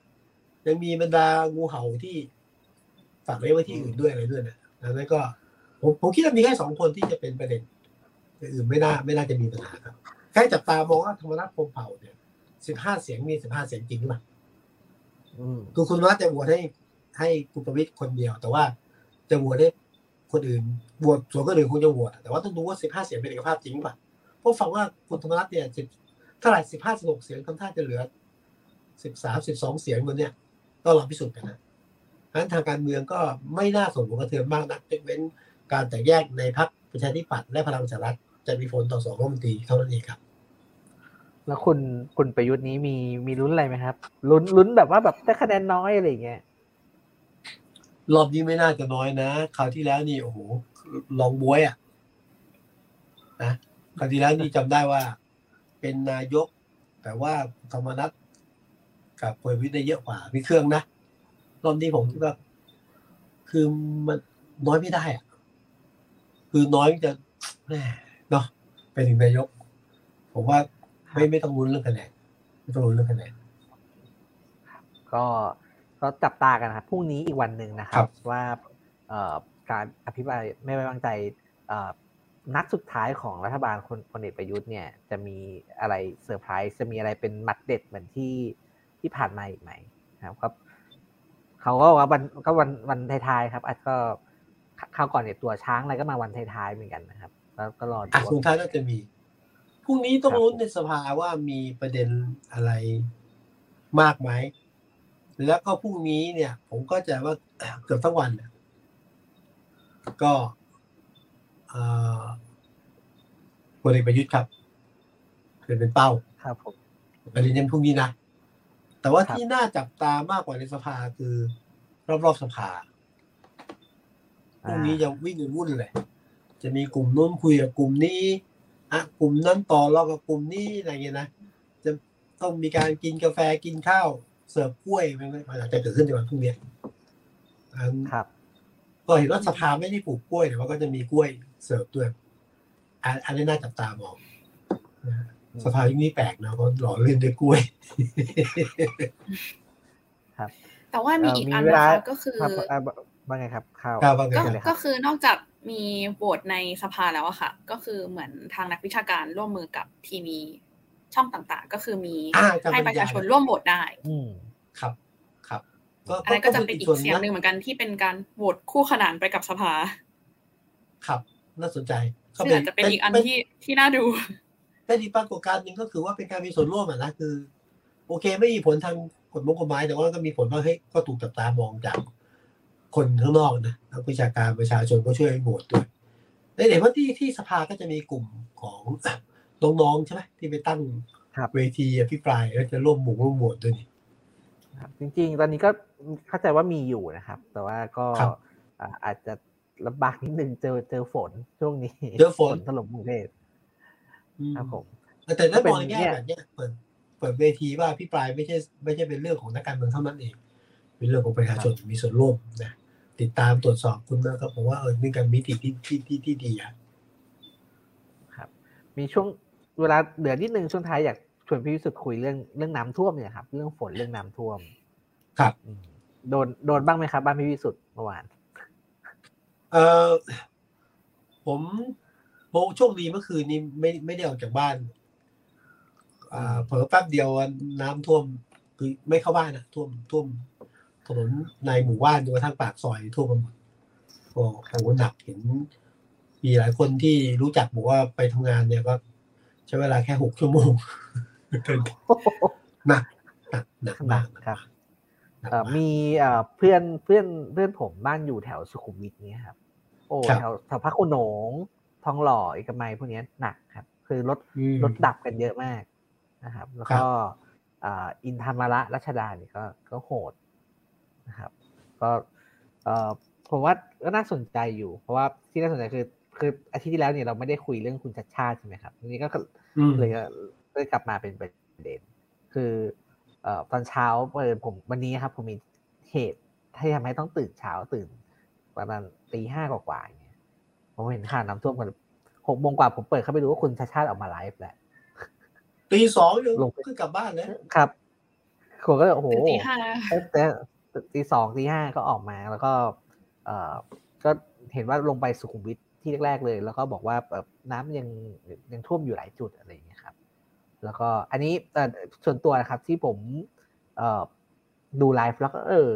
C: ยังมีบรรดางูเห่าที่ฝากไว้ไว้ที่อื่นด้วยอะไรด้วยนะแล้วก็ ผมผมคิดว่ามีแค่สองคนที่จะเป็นประเด็นอื่นไม่น่าไม่น่าจะมีปัญหาครับแค่จับตามองว่าธรรมนัฐพรมเผ่าเนี่ยสิบห้าเสียงมีสิบห้าเสียงจริงหรือเปล่าคือคุณวัฒจะโหวตให้ให้คุณประวิตรคนเดียว แต่ว่าจะโหวตให้คนอื่นโหวตส่วนก็อื่นคุณจะโหวตแต่ว่าต้องดูว่าสิบห้าเสียงเป็นเอกภาพจริงหรือเปล่าเพราะฟังว่าคุณธรรมนัฐเนี่ยสิบเท่าไหร่สิบห้าสิบหกเสียงทำท่าจะเหลือสิบสามสิบสองเสียงมันเนี่ย ก็ลองพิสูจน์กันนะนั้นทางการเมืองก็ไม่น่าสนผลกระเทือนมากนักเว้นการแตกแยกในพรรคประชาธิปัตย์และพลังประชารัฐจะมีผลต่อสองรัฐมนตรีเท่านั้นเองครับ
B: แล้วคุณคุณประยุทธ์นี้มีมีลุ้นอะไรไหมครับลุ้นลุ้นแบบว่าแบบได้คะแนนน้อยอะไรเงี้ย
C: รอบนี้ไม่น่าจะน้อยนะคราวที่แล้วนี่โอ้โหลองบวยอะนะคราวที่แล้วนี่จำได้ว่า เป็นนายก แต่ว่าธรรมนัฐ กับพลวิทย์ได้เยอะกว่ามีเครื่องนะรอบนี้ผมคิดว่าคือมันน้อยไม่ได้อะคือน้อยจะเนาะไปถึงนายก ผมว่าไม่ไม่ต้องรุ้นเรื่องคะแนนไม่ต้องรุ้นเรื่องคะแนน
B: ก็ก็จับตากันนะครับพรุ่งนี้อีกวันหนึ่งนะครับ ว่าการอภิปรายไม่ไว้วางใจนัดสุดท้ายของรัฐบาลคนพลเอกประยุทธ์เนี่ย จะมีอะไรเซอร์ไพรส์จะมีอะไรเป็นมัดเด็ดเหมือนที่ ที่ผ่านมาอีกไหมครับเขาก็ว่าวันก็วันวันท้ายๆครับอาจก็ข้าวก่อนเนี่ยตัวช้างอะไรก็มาวันท้ายๆเหมือนกันนะครับแล้วก็รอ
C: ดูสุดท้ายก็จะมีพรุ่งนี้ต้องรุ้นในสภาว่ามีประเด็นอะไรมากไหมแล้วก็พรุ่งนี้เนี่ย ผมก็จะว่าเกือบทั้งวันก็พลเอกประยุทธ์ครับเป็นเป้า
B: ครับผม
C: ประเด็นยังพรุ่งนี้นะ แต่ว่าที่น่าจับตามากกว่าในสภาคือ รอบๆสภาพรุ่งนี้จะวิ่งกันวุ่นเลย จะมีกลุ่มนู้นคุยกับกลุ่มนี้อะกลุ่มนั้นต่อรองกับกลุ่มนี้อะไรเงี้ยนะจะต้องมีการกินกาแฟกินข้าว เสิร์ฟกล้วยมันอาจจะเกิดขึ้นในวันพรุ่งนี้
B: ครับ
C: ก็เห็นว่าสภาไม่ได้ปลูกกล้วยแต่ว่าก็จะมีกล้วยเสิร์ฟด้วยอันนี้น่าจับตามอง สภายิ่งนี้แปลกนะเพราะหล่อเล่นด้วยกล้วย
B: ครับ
A: แต่ว่ามีอีกอันนะคะก็คือ
B: ว่าไงครับข่าว
A: ก็คือนอกจากมีโหวตในสภาแล้วอะค่ะ ก็คือเหมือนทางนักวิชาการร่วมมือกับทีวีช่องต่างๆ ก็คือมีให้ประชาชนร่วมโหวตได้
C: อืครับ ครับ
A: อันนั้นก็จะเป็นอีกเสียงหนึ่งเหมือนกันที่เป็นการโหวตคู่ขนานไปกับสภา
C: ครับ น่าสนใจ
A: ซึ่งอาจจะเป็นอีกอันที่ที่น่าดู
C: แต่ดีปรากฏการณ์หนึ่งก็คือว่าเป็นการมีส่วนร่วมอะนะคือ โอเคไม่มีผลทางกฎหมายกฎหมายแต่ว่าก็มีผลว่าเฮ้ยก็ถูกจับตามองจากคนข้างนอกนะนักวิชาการประชาชนก็ช่วยโหวตด้วยในเห็นว่าที่ที่สภาก็จะมีกลุ่มของน้องๆใช่ไหมที่ไปตั้งเวทีอภิปรายแล้วจะร่วมหมู่ร่วมโหวตด้วยนี่
B: จริงๆ ตอนนี้ก็เข้าใจว่ามีอยู่นะครับ แต่ว่าก็อาจจะลำบากนิดนึงเจอเจอฝนช่วงนี้
C: เจอฝน
B: ถล่มกรุงเทพ ครับผม
C: แต่ถ้ามองในแง่แบบนี้เปิดเปิดเวทีว่าพี่ปลายไม่ใช่ไม่ใช่เป็นเรื่องของนักการเมืองเท่านั้นเอง เป็นเรื่องของประชาชนมีส่วนร่วมนะติดตามตรวจสอบคุณนะครับผมว่าเออนี่การมิติที่ที่ที่ที่ดี
B: ครับ มีช่วงเวลาเหลือนิดนึงช่วงท้ายอยากชวนพี่วิสุทธ์คุยเรื่องเรื่องน้ำท่วมเนี่ยครับ เรื่องฝนเรื่องน้ำท่วม
C: ครับ
B: โดนโดนบ้างไหมครับ บ้านพี่วิสุทธ์เมื่อวาน
C: เออผม โมช่วงดีเมื่อคืนนี้ไม่ไม่ได้ออกจากบ้าน อ่าเผลอแป๊บเดียวน้ำท่วมคือไม่เข้าบ้านนะท่วมท่วมถนนในหมู่บ้านจนกระทั่งปากซอยท่วมไปหมดก็โหหนักเห็น มีหลายคนที่รู้จักบอกว่าไปทำงานเนี่ยก็ใช้เวลาแค่หกชั่วโมงหนักหนักหนักมาก
B: ครับมีเพื่อนเพื่อนเพื่อนผมบ้านอยู่แถวสุขุมวิทเนี่ยครับ โอ้แถวแถวพระโขนง ทองหล่อเอกมัยพวกนี้หนักครับ คือรถรถดับกันเยอะมากนะครับ แล้วก็อินทามาระรัชดาเนี่ยก็ก็โหดนะครับ ก็ผมว่าก็น่าสนใจอยู่ เพราะว่าที่น่าสนใจคือคืออาทิตย์ที่แล้วเนี่ยเราไม่ได้คุยเรื่องคุณชัดชาติใช่ไหมครับทีนี้ก็เลยเลยกลับมาเป็นประเด็น คือเอ่อตอนเช้าเออผมวันนี้ครับ ผมมีเหตุที่ทำให้ต้องตื่นเช้าตื่นประมาณตีห้ากว่าๆเนี่ย ผมเห็นข่าวน้ำท่วมกันหกโมงกว่าผมเปิดเข้าไปดูว่าคุณชาชาติออกมาไลฟ์แหละ
C: ตีสองยังลงขึ้นกลับบ้านเลย
B: ครับคนก็โอ้โหแต่ตีสองตีห้าก็ออกมาแล้วก็ เอ่อก็เห็นว่าลงไปสุขุมวิทที่แรกๆเลย แล้วก็บอกว่าน้ำยังยังท่วมอยู่หลายจุดอะไรอย่างเงี้ยครับ แล้วก็อันนี้ส่วนตัวนะครับที่ผมดูไลฟ์แล้วก็เออ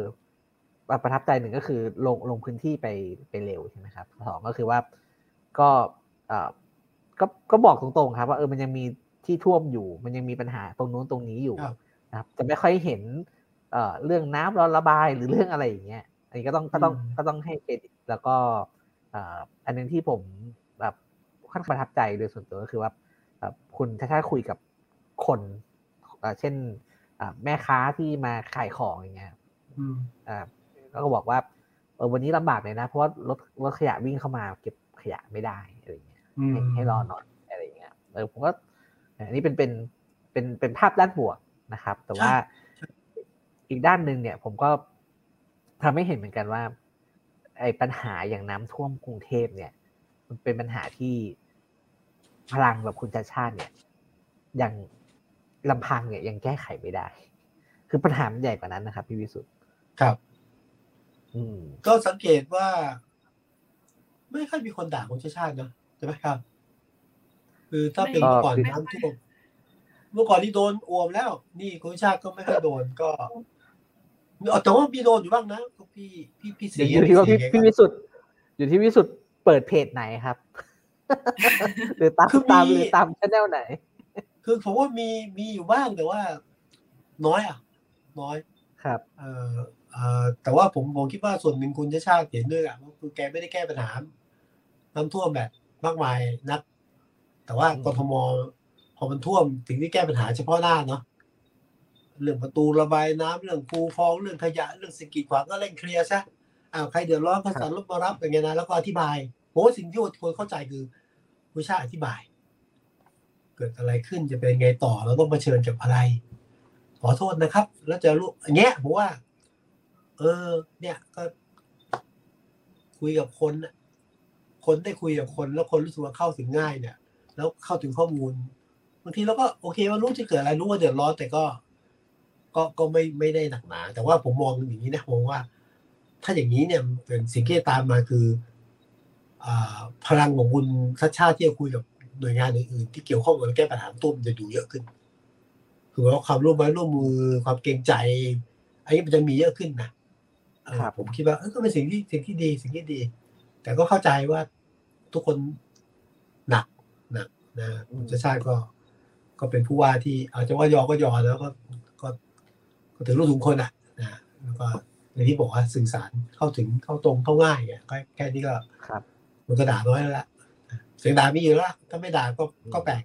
B: ประทับใจหนึ่งก็คือลงลงพื้นที่ไปไปเร็วใช่ไหมครับสองก็คือว่าก็ก็ก็บอกตรงๆครับ ว่าเออมันยังมีที่ท่วมอยู่ มันยังมีปัญหาตรงนู้นตรงนี้อยู่นะครับจะไม่ค่อยเห็นเอ่อเรื่องน้ำร้อนระบายหรือเรื่องอะไรอย่างเงี้ยอันนี้ก็ต้องก็ต้องก็ต้องให้เครดิตแล้วก็อันนึงที่ผมแบบค่อนข้างประทับใจโดยส่วนตัวก็คือว่าคุณชาชาคุยกับคนเช่นแม่ค้าที่มาขายของอย่างเงี้ย ก็บอกว่าเออวันนี้ลำบากเลยนะ เพราะว่ารถรถขยะวิ่งเข้ามาเก็บขยะไม่ได้อะไรเงี้ยให้ให้รอหน่อยอะไรเงี้ยเออผมก็อันนี้เป็นเป็นเป็นเป็นภาพด้านบวกนะครับ แต่ว่าอีกด้านหนึ่งเนี่ย ผมก็ทำให้เห็นเหมือนกันว่า ไอ้ปัญหาอย่างน้ำท่วมกรุงเทพเนี่ย มันเป็นปัญหาที่พลังแบบคุณชาชาติเนี่ยยังลำพังเนี่ยยังแก้ไขไม่ได้ คือปัญหามันใหญ่กว่านั้นนะครับ พี่วิสุทธ์
C: ครับอืม ก็สังเกตว่า ไม่ค่อยมีคนด่าคุณชาชาตินะใช่ไหมครับ คือถ้าเป็นก่อนน้ำท่วมเมื่อก่อนนี่โดนอวมแล้ว นี่คุณชาติก็ไม่ค่อยโดนก็แต่ว่ามีโดนอยู่บ้างนะพี่พี่พี่สี
B: อยู่ที่ว่าพี่พี่วิสุทธ์อยู่ที่วิสุทธ์เปิดเพจไหนครับ หรือตามตามหรือตามชแนลไหน
C: คือผมว่ามีมีอยู่บ้างแต่ว่า น้อยอะ น้อย
B: ครับ
C: เอ่อเอ่อ แต่ว่าผมผมคิดว่าส่วนหนึ่งคุณชาชาติเห็นด้วยอะคือแกไม่ได้แก้ปัญหาน้ำท่วมแบบมากมายนัก แต่ว่ากทมพอมันท่วมถึงที่แก้ปัญหาเฉพาะหน้าเนาะเรื่องประตูระบายน้ำเรื่องฟูฟองเรื่องขยะเรื่องสิ่งกิดขวางก็เร่งเคลียร์ซะอ้าวใครเดือดร้อนก็สั่งรถมารับอย่างเงี้ยนะแล้วก็อธิบายผมว่าสิ่งที่คนเข้าใจคือผู้ชาอธิบาย เกิดอะไรขึ้นจะเป็นไงต่อเราต้องมาเชิญกับอะไร ขอโทษนะครับ แล้วจะรู้อย่างเงี้ยผมว่า เออ เนี่ยก็คุยกับคนคนได้คุยกับคน แล้วคนรู้สึกว่าเข้าถึงง่ายเนี่ย แล้วเข้าถึงข้อมูลบางทีเราก็โอเคว่ารู้จะเกิดอะไรรู้ว่าเดือดร้อนแต่ก็ ก็ก็ไม่ไม่ได้หนักหนา แต่ว่าผมมองอย่างนี้นะมองว่า ถ้าอย่างนี้เนี่ยเป็นสิ่งที่ตามมาคืออพลังของคุณทัชชาที่จะคุยกับหน่วยงานอื่นๆที่เกี่ยวข้องกับแก้ปัญหาตุ้มจะดูเยอะขึ้น คือว่าความร่วมมือร่วมมือความเกรงใจอันนี้มันจะมีเยอะขึ้นนะ ผมคิดว่าก็เป็นสิ่งที่สิ่งที่ดีสิ่งที่ดี แต่ก็เข้าใจว่าทุกคนหนักหนักนะคุณชาชาติก็ ก็เป็นผู้ว่าที่ อาจจะว่ายอก็ยอแล้วก็ก็ก็ถึงรู้ถึงคนอะนะแล้วก็อย่างที่บอกว่าสื่อสารเข้าถึงเข้าตรงเข้าง่ายอะแค่นี้ก็
B: ครับ
C: มันก็ด่าน้อยแล้วละเสียงด่ามีอยู่แล้วถ้าไม่ด่าก็ก็แปลก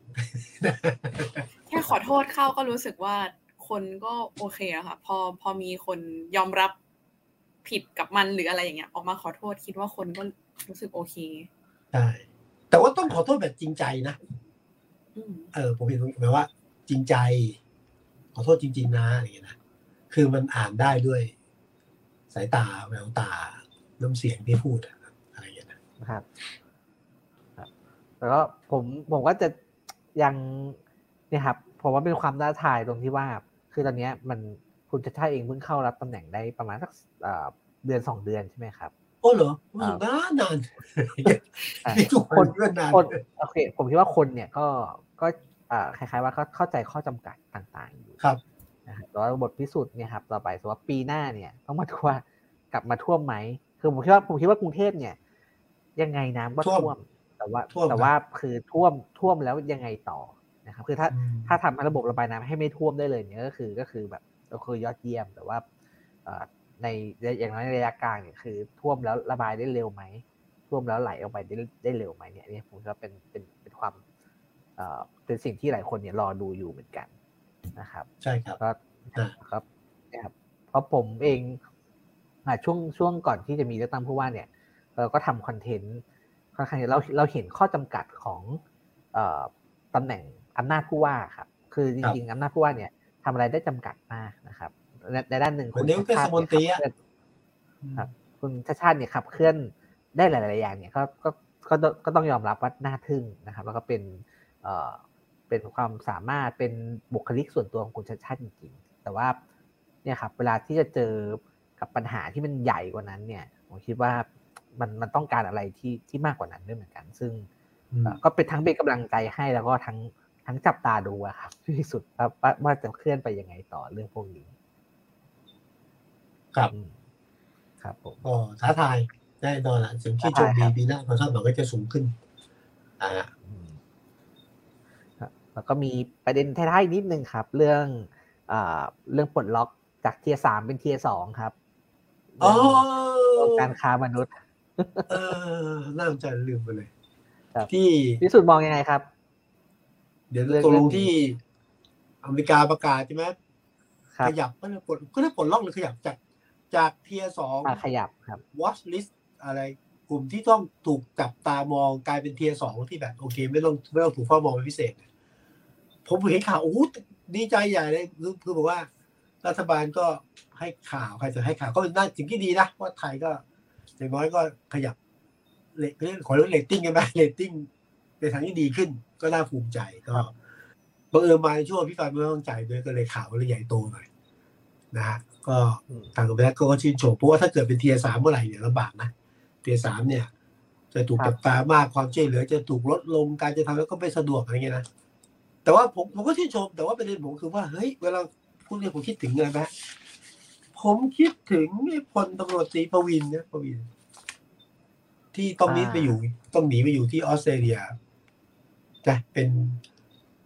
A: แค่ขอโทษเข้าก็รู้สึกว่าคนก็โอเคอะค่ะ พอพอมีคนยอมรับ ผิดกับมันหรืออะไรอย่างเงี้ยออกมาขอโทษคิดว่าคนก็รู้สึกโอเค
C: ใช่แต่ว่าต้องขอโทษแบบจริงใจนะเออผมเห็นหมายว่า จริงใจ ขอโทษจริง ๆ นะอะไรอย่างเงี้ยนะคือมันอ่านได้ด้วย สายตาแววตาน้ำเสียงที่พูดอะไรอย่างเงี้ย
B: นะครับแล้วก็ผมผมก็จะยังเนี่ยครับผมว่าเป็นความท้าทายตรงที่ว่า คือตอนนี้มัน คุณจะท่าเองเพิ่งเข้ารับตำแหน่งได้ประมาณสักเดือนสองเดือนใช่ไหมครับ
C: โอ้เหรอนานนาน
B: คนคนโอเค ผมคิดว่าคนเนี่ยก็ก็คล้ายๆว่าเขาเข้าใจข้อจำกัดต่างๆอยู่
C: ครับ
B: นะครับแล้วบทพิสูจน์เนี่ยครับต่อไปสมมติว่าปีหน้าเนี่ยต้องมาดูว่ากลับมาท่วมไหมคือผมคิดว่าผมคิดว่ากรุงเทพเนี่ย ยังไงน้ำก็ท่วม แต่ว่าแต่ว่าคือท่วมท่วมแล้วยังไงต่อนะครับ คือถ้าถ้าทำระบบระบายน้ำให้ไม่ท่วมได้เลยเนี่ยก็คือก็คือแบบ ก็คือยอดเยี่ยม แต่ว่าในอย่างน้อยในระยะกลางเนี่ยคือ ท่วมแล้วระบายได้เร็วไหมท่วมแล้วไหลออกไปได้ได้เร็วไหมเนี่ยนี่ผมว่าเป็นเป็นเป็นความเป็นสิ่งที่หลายคนเนี่ยรอดูอยู่เหมือนกันนะครับ
C: ใช่ครับก็
B: ครับนะครับเพราะผมเองช่วงช่วงก่อนที่จะมีเลือกตั้งผู้ว่าเนี่ยเราก็ทำคอนเทนต์ค่อนข้างเราเราเห็นข้อจำกัดของตำแหน่งอำนาจผู้ว่าครับ คือจริงๆอำนาจผู้ว่าเนี่ย ทำอะไรได้จำกัดมากนะครับในด้านหนึ่ง
C: คุณชาติ
B: ครับ คุณชาติชาติเนี่ยขับเคลื่อนได้หลาย ๆ อย่างเนี่ยก็ก็ก็ก็ต้องยอมรับว่าน่าทึ่งนะครับ แล้วก็เป็นเอ่อเป็นความสามารถเป็นบุคลิกส่วนตัวของคุณชาติชาติจริง ๆ แต่ว่าเนี่ยครับเวลาที่จะเจอกับปัญหาที่มันใหญ่กว่านั้นเนี่ยผมคิดว่ามันมันต้องการอะไรที่ที่มากกว่านั้นด้วยเหมือนกัน ซึ่งก็เป็นทั้งเป็นกำลังใจให้แล้วก็ทั้ง ทั้งจับตาดูอะครับที่สุดว่าว่าจะเคลื่อนไปยังไงต่อเรื่องพวกนี้
C: ครับ
B: ครับผม
C: ก็ท้าทายแน่นอนละสิ่งที่โชคดีปีหน้าความคาดหวังก็จะสูงขึ้น อ่า
B: แล้วก็มีประเด็นท้ายๆนิดนึงครับ เรื่องอ่าเรื่องปลดล็อกจากเทียสามเป็นเทียสองครับ
C: อ๋อ
B: การค้ามนุษย์
C: เออน่าสนใจลืมไปเลย
B: ที่ที่สุดมองยังไงครับ
C: เดี๋ยวตกลงที่อเมริกาประกาศใช่ไหมขยับก็ได้ปลดก็ได้ปลดล็อกหรือขยับจากจากเทียสอง
B: ขยับครับ
C: watch list อะไรกลุ่มที่ต้องถูกจับตามองกลายเป็นเทียสองที่แบบโอเค ไม่ต้องไม่ต้องถูกเฝ้ามองเป็นพิเศษ ผมเห็นข่าวโอ้ดีใจใหญ่เลยคือคือบอกว่า รัฐบาลก็ให้ข่าวใครจะให้ข่าวก็เป็นน่าสิ่งที่ดีนะว่าไทยก็อย่างน้อยก็ขยับ rate ขอเรื่องเลตติ้งกันไหมเลตติ้ง ในทางที่ดีขึ้นก็น่าภูมิใจก็บังเอิญมาในช่วงอภิปรายไม่ไว้วางใจด้วยก็เลยข่าวเลยใหญ่โตหน่อยนะฮะก็ทางกรมแพทย์ก็ชื่นชมเพราะว่าถ้าเกิดเป็น tier สามเมื่อไหร่เนี่ยลำบากนะ tier สามเนี่ย จะถูกจับตามากความช่วยเหลือจะถูกลดลงการจะทำแล้วก็ไม่สะดวกอะไรเงี้ยนะแต่ว่าผมผมก็ชื่นชม แต่ว่าประเด็นผมคือว่าเฮ้ยเวลาพูดเนี่ยผมคิดถึงอะไรไหมผมคิดถึงพลตำรวจตรีประวินเนี่ยประวิน ที่ต้องหนีไปอยู่ ต้องหนีไปอยู่ที่ออสเตรเลีย จะเป็น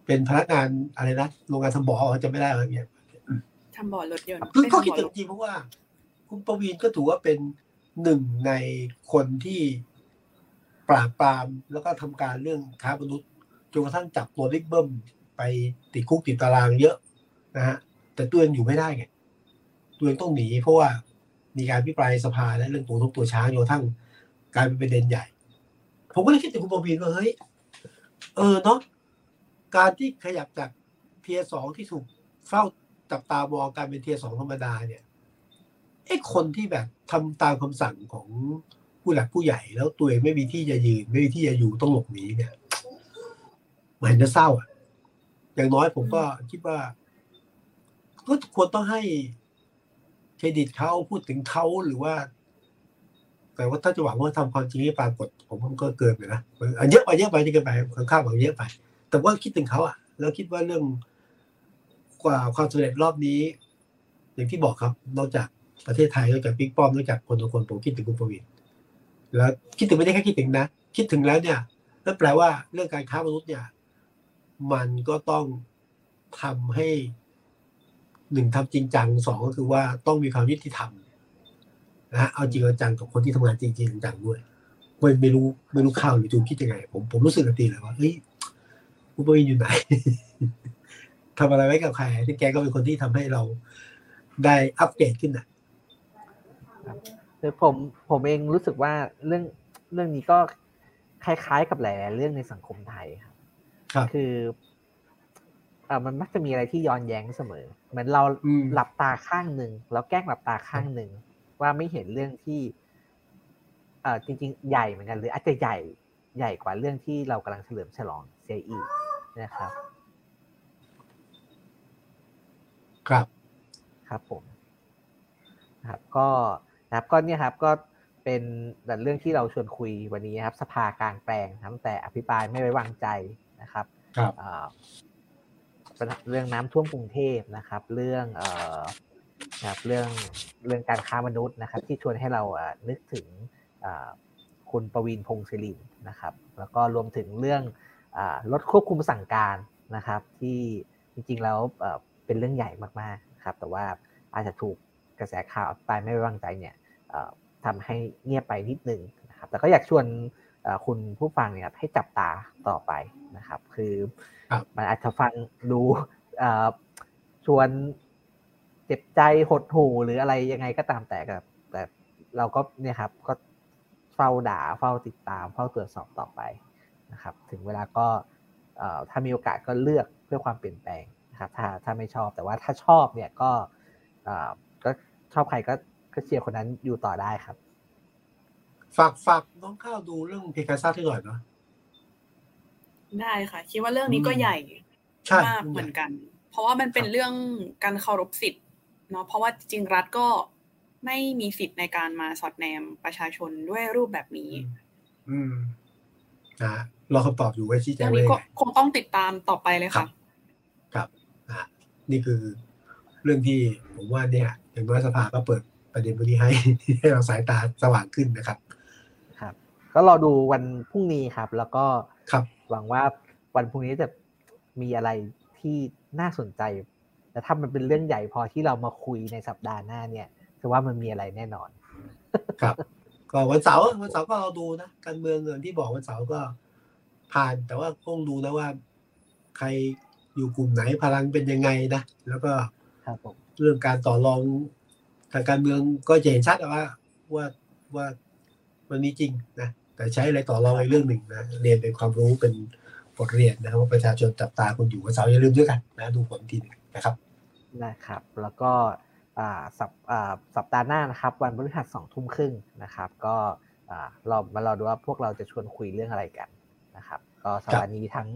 C: เป็นพนักงานอะไรนะโรงงานทำบ่อจะไม่ได้อะไรเงี้ย
A: ทำบ่อรถยนต์
C: คือก็คิดถึงจริงเพราะว่า คุณประวีนก็ถือว่าเป็นหนึ่งในคนที่ปราบปรามแล้วก็ทำการเรื่องค้ามนุษย์จนกระทั่งจับตัวลิกเบิ้มไปติดคุกติดตารางเยอะนะฮะแต่ตัวเองอยู่ไม่ได้ไงตัวเองต้องหนีเพราะว่ามีการพิปรายสภาและเรื่องตัวทุกตัวช้างจนกระทั่งกลายเป็นประเด็นใหญ่ ผมก็เลยคิดถึงคุณประวีนว่าเฮ้ย เออเนาะการที่ขยับจากเทียสองที่ถูกเฝ้าจับตามองการเป็นเทียสองธรรมดาเนี่ยไอ้คนที่แบบทำตามคำสั่งของผู้หลักผู้ใหญ่แล้วตัวเองไม่มีที่จะยืน ไม่มีที่จะอยู่ต้องหลบหนีเนี่ยมันจะเศร้าอะอย่างน้อยผมก็คิดว่าก็ควรต้องให้เครดิตเขาพูดถึงเขาหรือว่า แต่ว่าถ้าจะหวังว่าทำความจริงให้ปรากฏ ผมก็เกินไปนะเยอะไปเยอะไปที่เกินไปข้างข้าวบางเยอะไป แต่ว่าคิดถึงเขาอะ แล้วคิดว่าเรื่องกว่าความสำเร็จรอบนี้ อย่างที่บอกครับนอกจากประเทศไทยนอกจากปิ๊กป้อมนอกจากคนทุกคนผมคิดถึงคุณประวิตรแล้วคิดถึงไม่ได้แค่คิดถึงนะ คิดถึงแล้วเนี่ยนั่นแปลว่าเรื่องการค้ามนุษย์เนี่ย มันก็ต้องทำให้หนึ่งทำจริงจังสองก็คือว่าต้องมีความยุติธรรม นะฮะเอาจริงเอาจังกับคนที่ทำงานจริงจริงจังด้วยไม่ไม่รู้ไม่รู้ข้าวหรือจูนคิดยังไง ผมผมรู้สึกตีเลยว่าเฮ้ยคุณปวินอยู่ไหนทำอะไรไว้กับใครที่แกก็เป็นคนที่ทำให้เราได้อัปเกรดขึ้นอะ
B: คือผมผมเองรู้สึกว่าเรื่องเรื่องนี้ก็คล้ายๆกับหลายๆเรื่องในสังคมไทยครับคืออ่ามันมักจะมีอะไรที่ย้อนแย้งเสมอ เหมือนเราหลับตาข้างหนึ่งแล้วแกล้งหลับตาข้างหนึ่ง ว่าไม่เห็นเรื่องที่เอ่อจริง ๆ ใหญ่เหมือนกันหรืออาจจะใหญ่ใหญ่กว่าเรื่องที่เรากำลังเฉลิมฉลองเสียอีกนะครับ
C: ครับ
B: ครับผมครับก็นะครับก็เนี่ยครับก็เป็นเรื่องที่เราชวนคุยวันนี้ครับ สภากลางแปลงตั้งแต่อภิปรายไม่ไว้วางใจนะครับ
C: ครับ
B: เรื่องน้ำท่วมกรุงเทพนะครับ เรื่องเอ่อ นะครับเรื่องเรื่องการค้ามนุษย์นะครับ ที่ชวนให้เรานึกถึงคุณประวินพงศิรินนะครับ แล้วก็รวมถึงเรื่องรถควบคุมสั่งการนะครับ ที่จริงๆแล้วเป็นเรื่องใหญ่มากๆครับ แต่ว่าอาจจะถูกกระแสข่าวไปไม่ไว้วางใจเนี่ยทำให้เงียบไปนิดนึงนะครับ แต่ก็อยากชวนคุณผู้ฟังเนี่ยให้จับตาต่อไปนะครับ คือมันอาจจะฟังดูชวน เจ็บใจหดหูหรืออะไรยังไงก็ตามแต่กับแต่เราก็เนี่ยครับก็เฝ้าด่าเฝ้าติดตามเฝ้าตรวจสอบต่อไปนะครับ ถึงเวลาก็ถ้ามีโอกาสก็เลือกเพื่อความเปลี่ยนแปลงนะครับถ้าถ้าไม่ชอบแต่ว่าถ้าชอบเนี่ยก็ก็ชอบใครก็ก็เชียร์คนนั้นอยู่ต่อได้ครับ
C: ฝากฝากน้องข้าวดูเรื่องเพกาซ่าที่หน่อยเนาะ
A: ได้ค่ะ คิดว่าเรื่องนี้ก็ใหญ่มากเหมือนกัน เพราะว่ามันเป็นเรื่องการเคารพสิทธิ์ เนาะเพราะว่าจริงรัฐก็ไม่มีสิทธิ์ในการมาสอดแนมประชาชนด้วยรูปแบบนี้
C: อืมนะรอคำตอบอยู่ไว้ชี้แจง
A: เรื่องนี้ก็คงต้องติดตามต่อไปเลยค่ะ
C: ครับอ่านี่คือเรื่องที่ผมว่าเนี่ยอย่างน้อยสภาก็เปิดประเด็นพวกนี้ให้ให้เราสายตาสว่างขึ้นนะครับ
B: ครับ ก็รอดูวันพรุ่งนี้ครับ แล้วก็
C: ครับ
B: หวังว่าวันพรุ่งนี้จะมีอะไรที่น่าสนใจ แต่ถ้ามันเป็นเรื่องใหญ่พอที่เรามาคุยในสัปดาห์หน้าเนี่ยคือว่ามันมีอะไรแน่นอน
C: ครับ ก็วันเสาร์วันเสาร์ก็เราดูนะการเมืองเงินที่บอกวันเสาร์ก็ผ่านแต่ว่าคงดูนะว่า ใครอยู่กลุ่มไหนพลังเป็นยังไงนะแล้วก็เรื่องการต่อรองทางการเมืองก็จะเห็นชัดว่าว่าว่ามันมีจริงนะแต่ใช้อะไรต่อรองในเรื่องหนึ่งนะเรียนเป็นความรู้เป็นบทเรียนนะครับว่าประชาชนจับตาคนอยู่วันเสาร์อย่าลืมด้วยกันนะดูผลทีนึง นะครับ
B: นะครับ แล้วก็สัปสัปดาห์หน้านะครับ วันพฤหัสสองทุ่มครึ่งนะครับ ก็เรามาเราดูว่าพวกเราจะชวนคุยเรื่องอะไรกันนะครับ ก็สัปดาห์นี้ทั้ง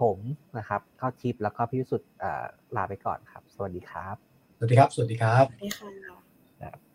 B: ผมนะครับเข้าทิปแล้วก็พี่สุดลาไปก่อนครับ สวัสดีครับ
C: สวัสดีครับ สวัสดีครับ
A: สวัสดีค่ะ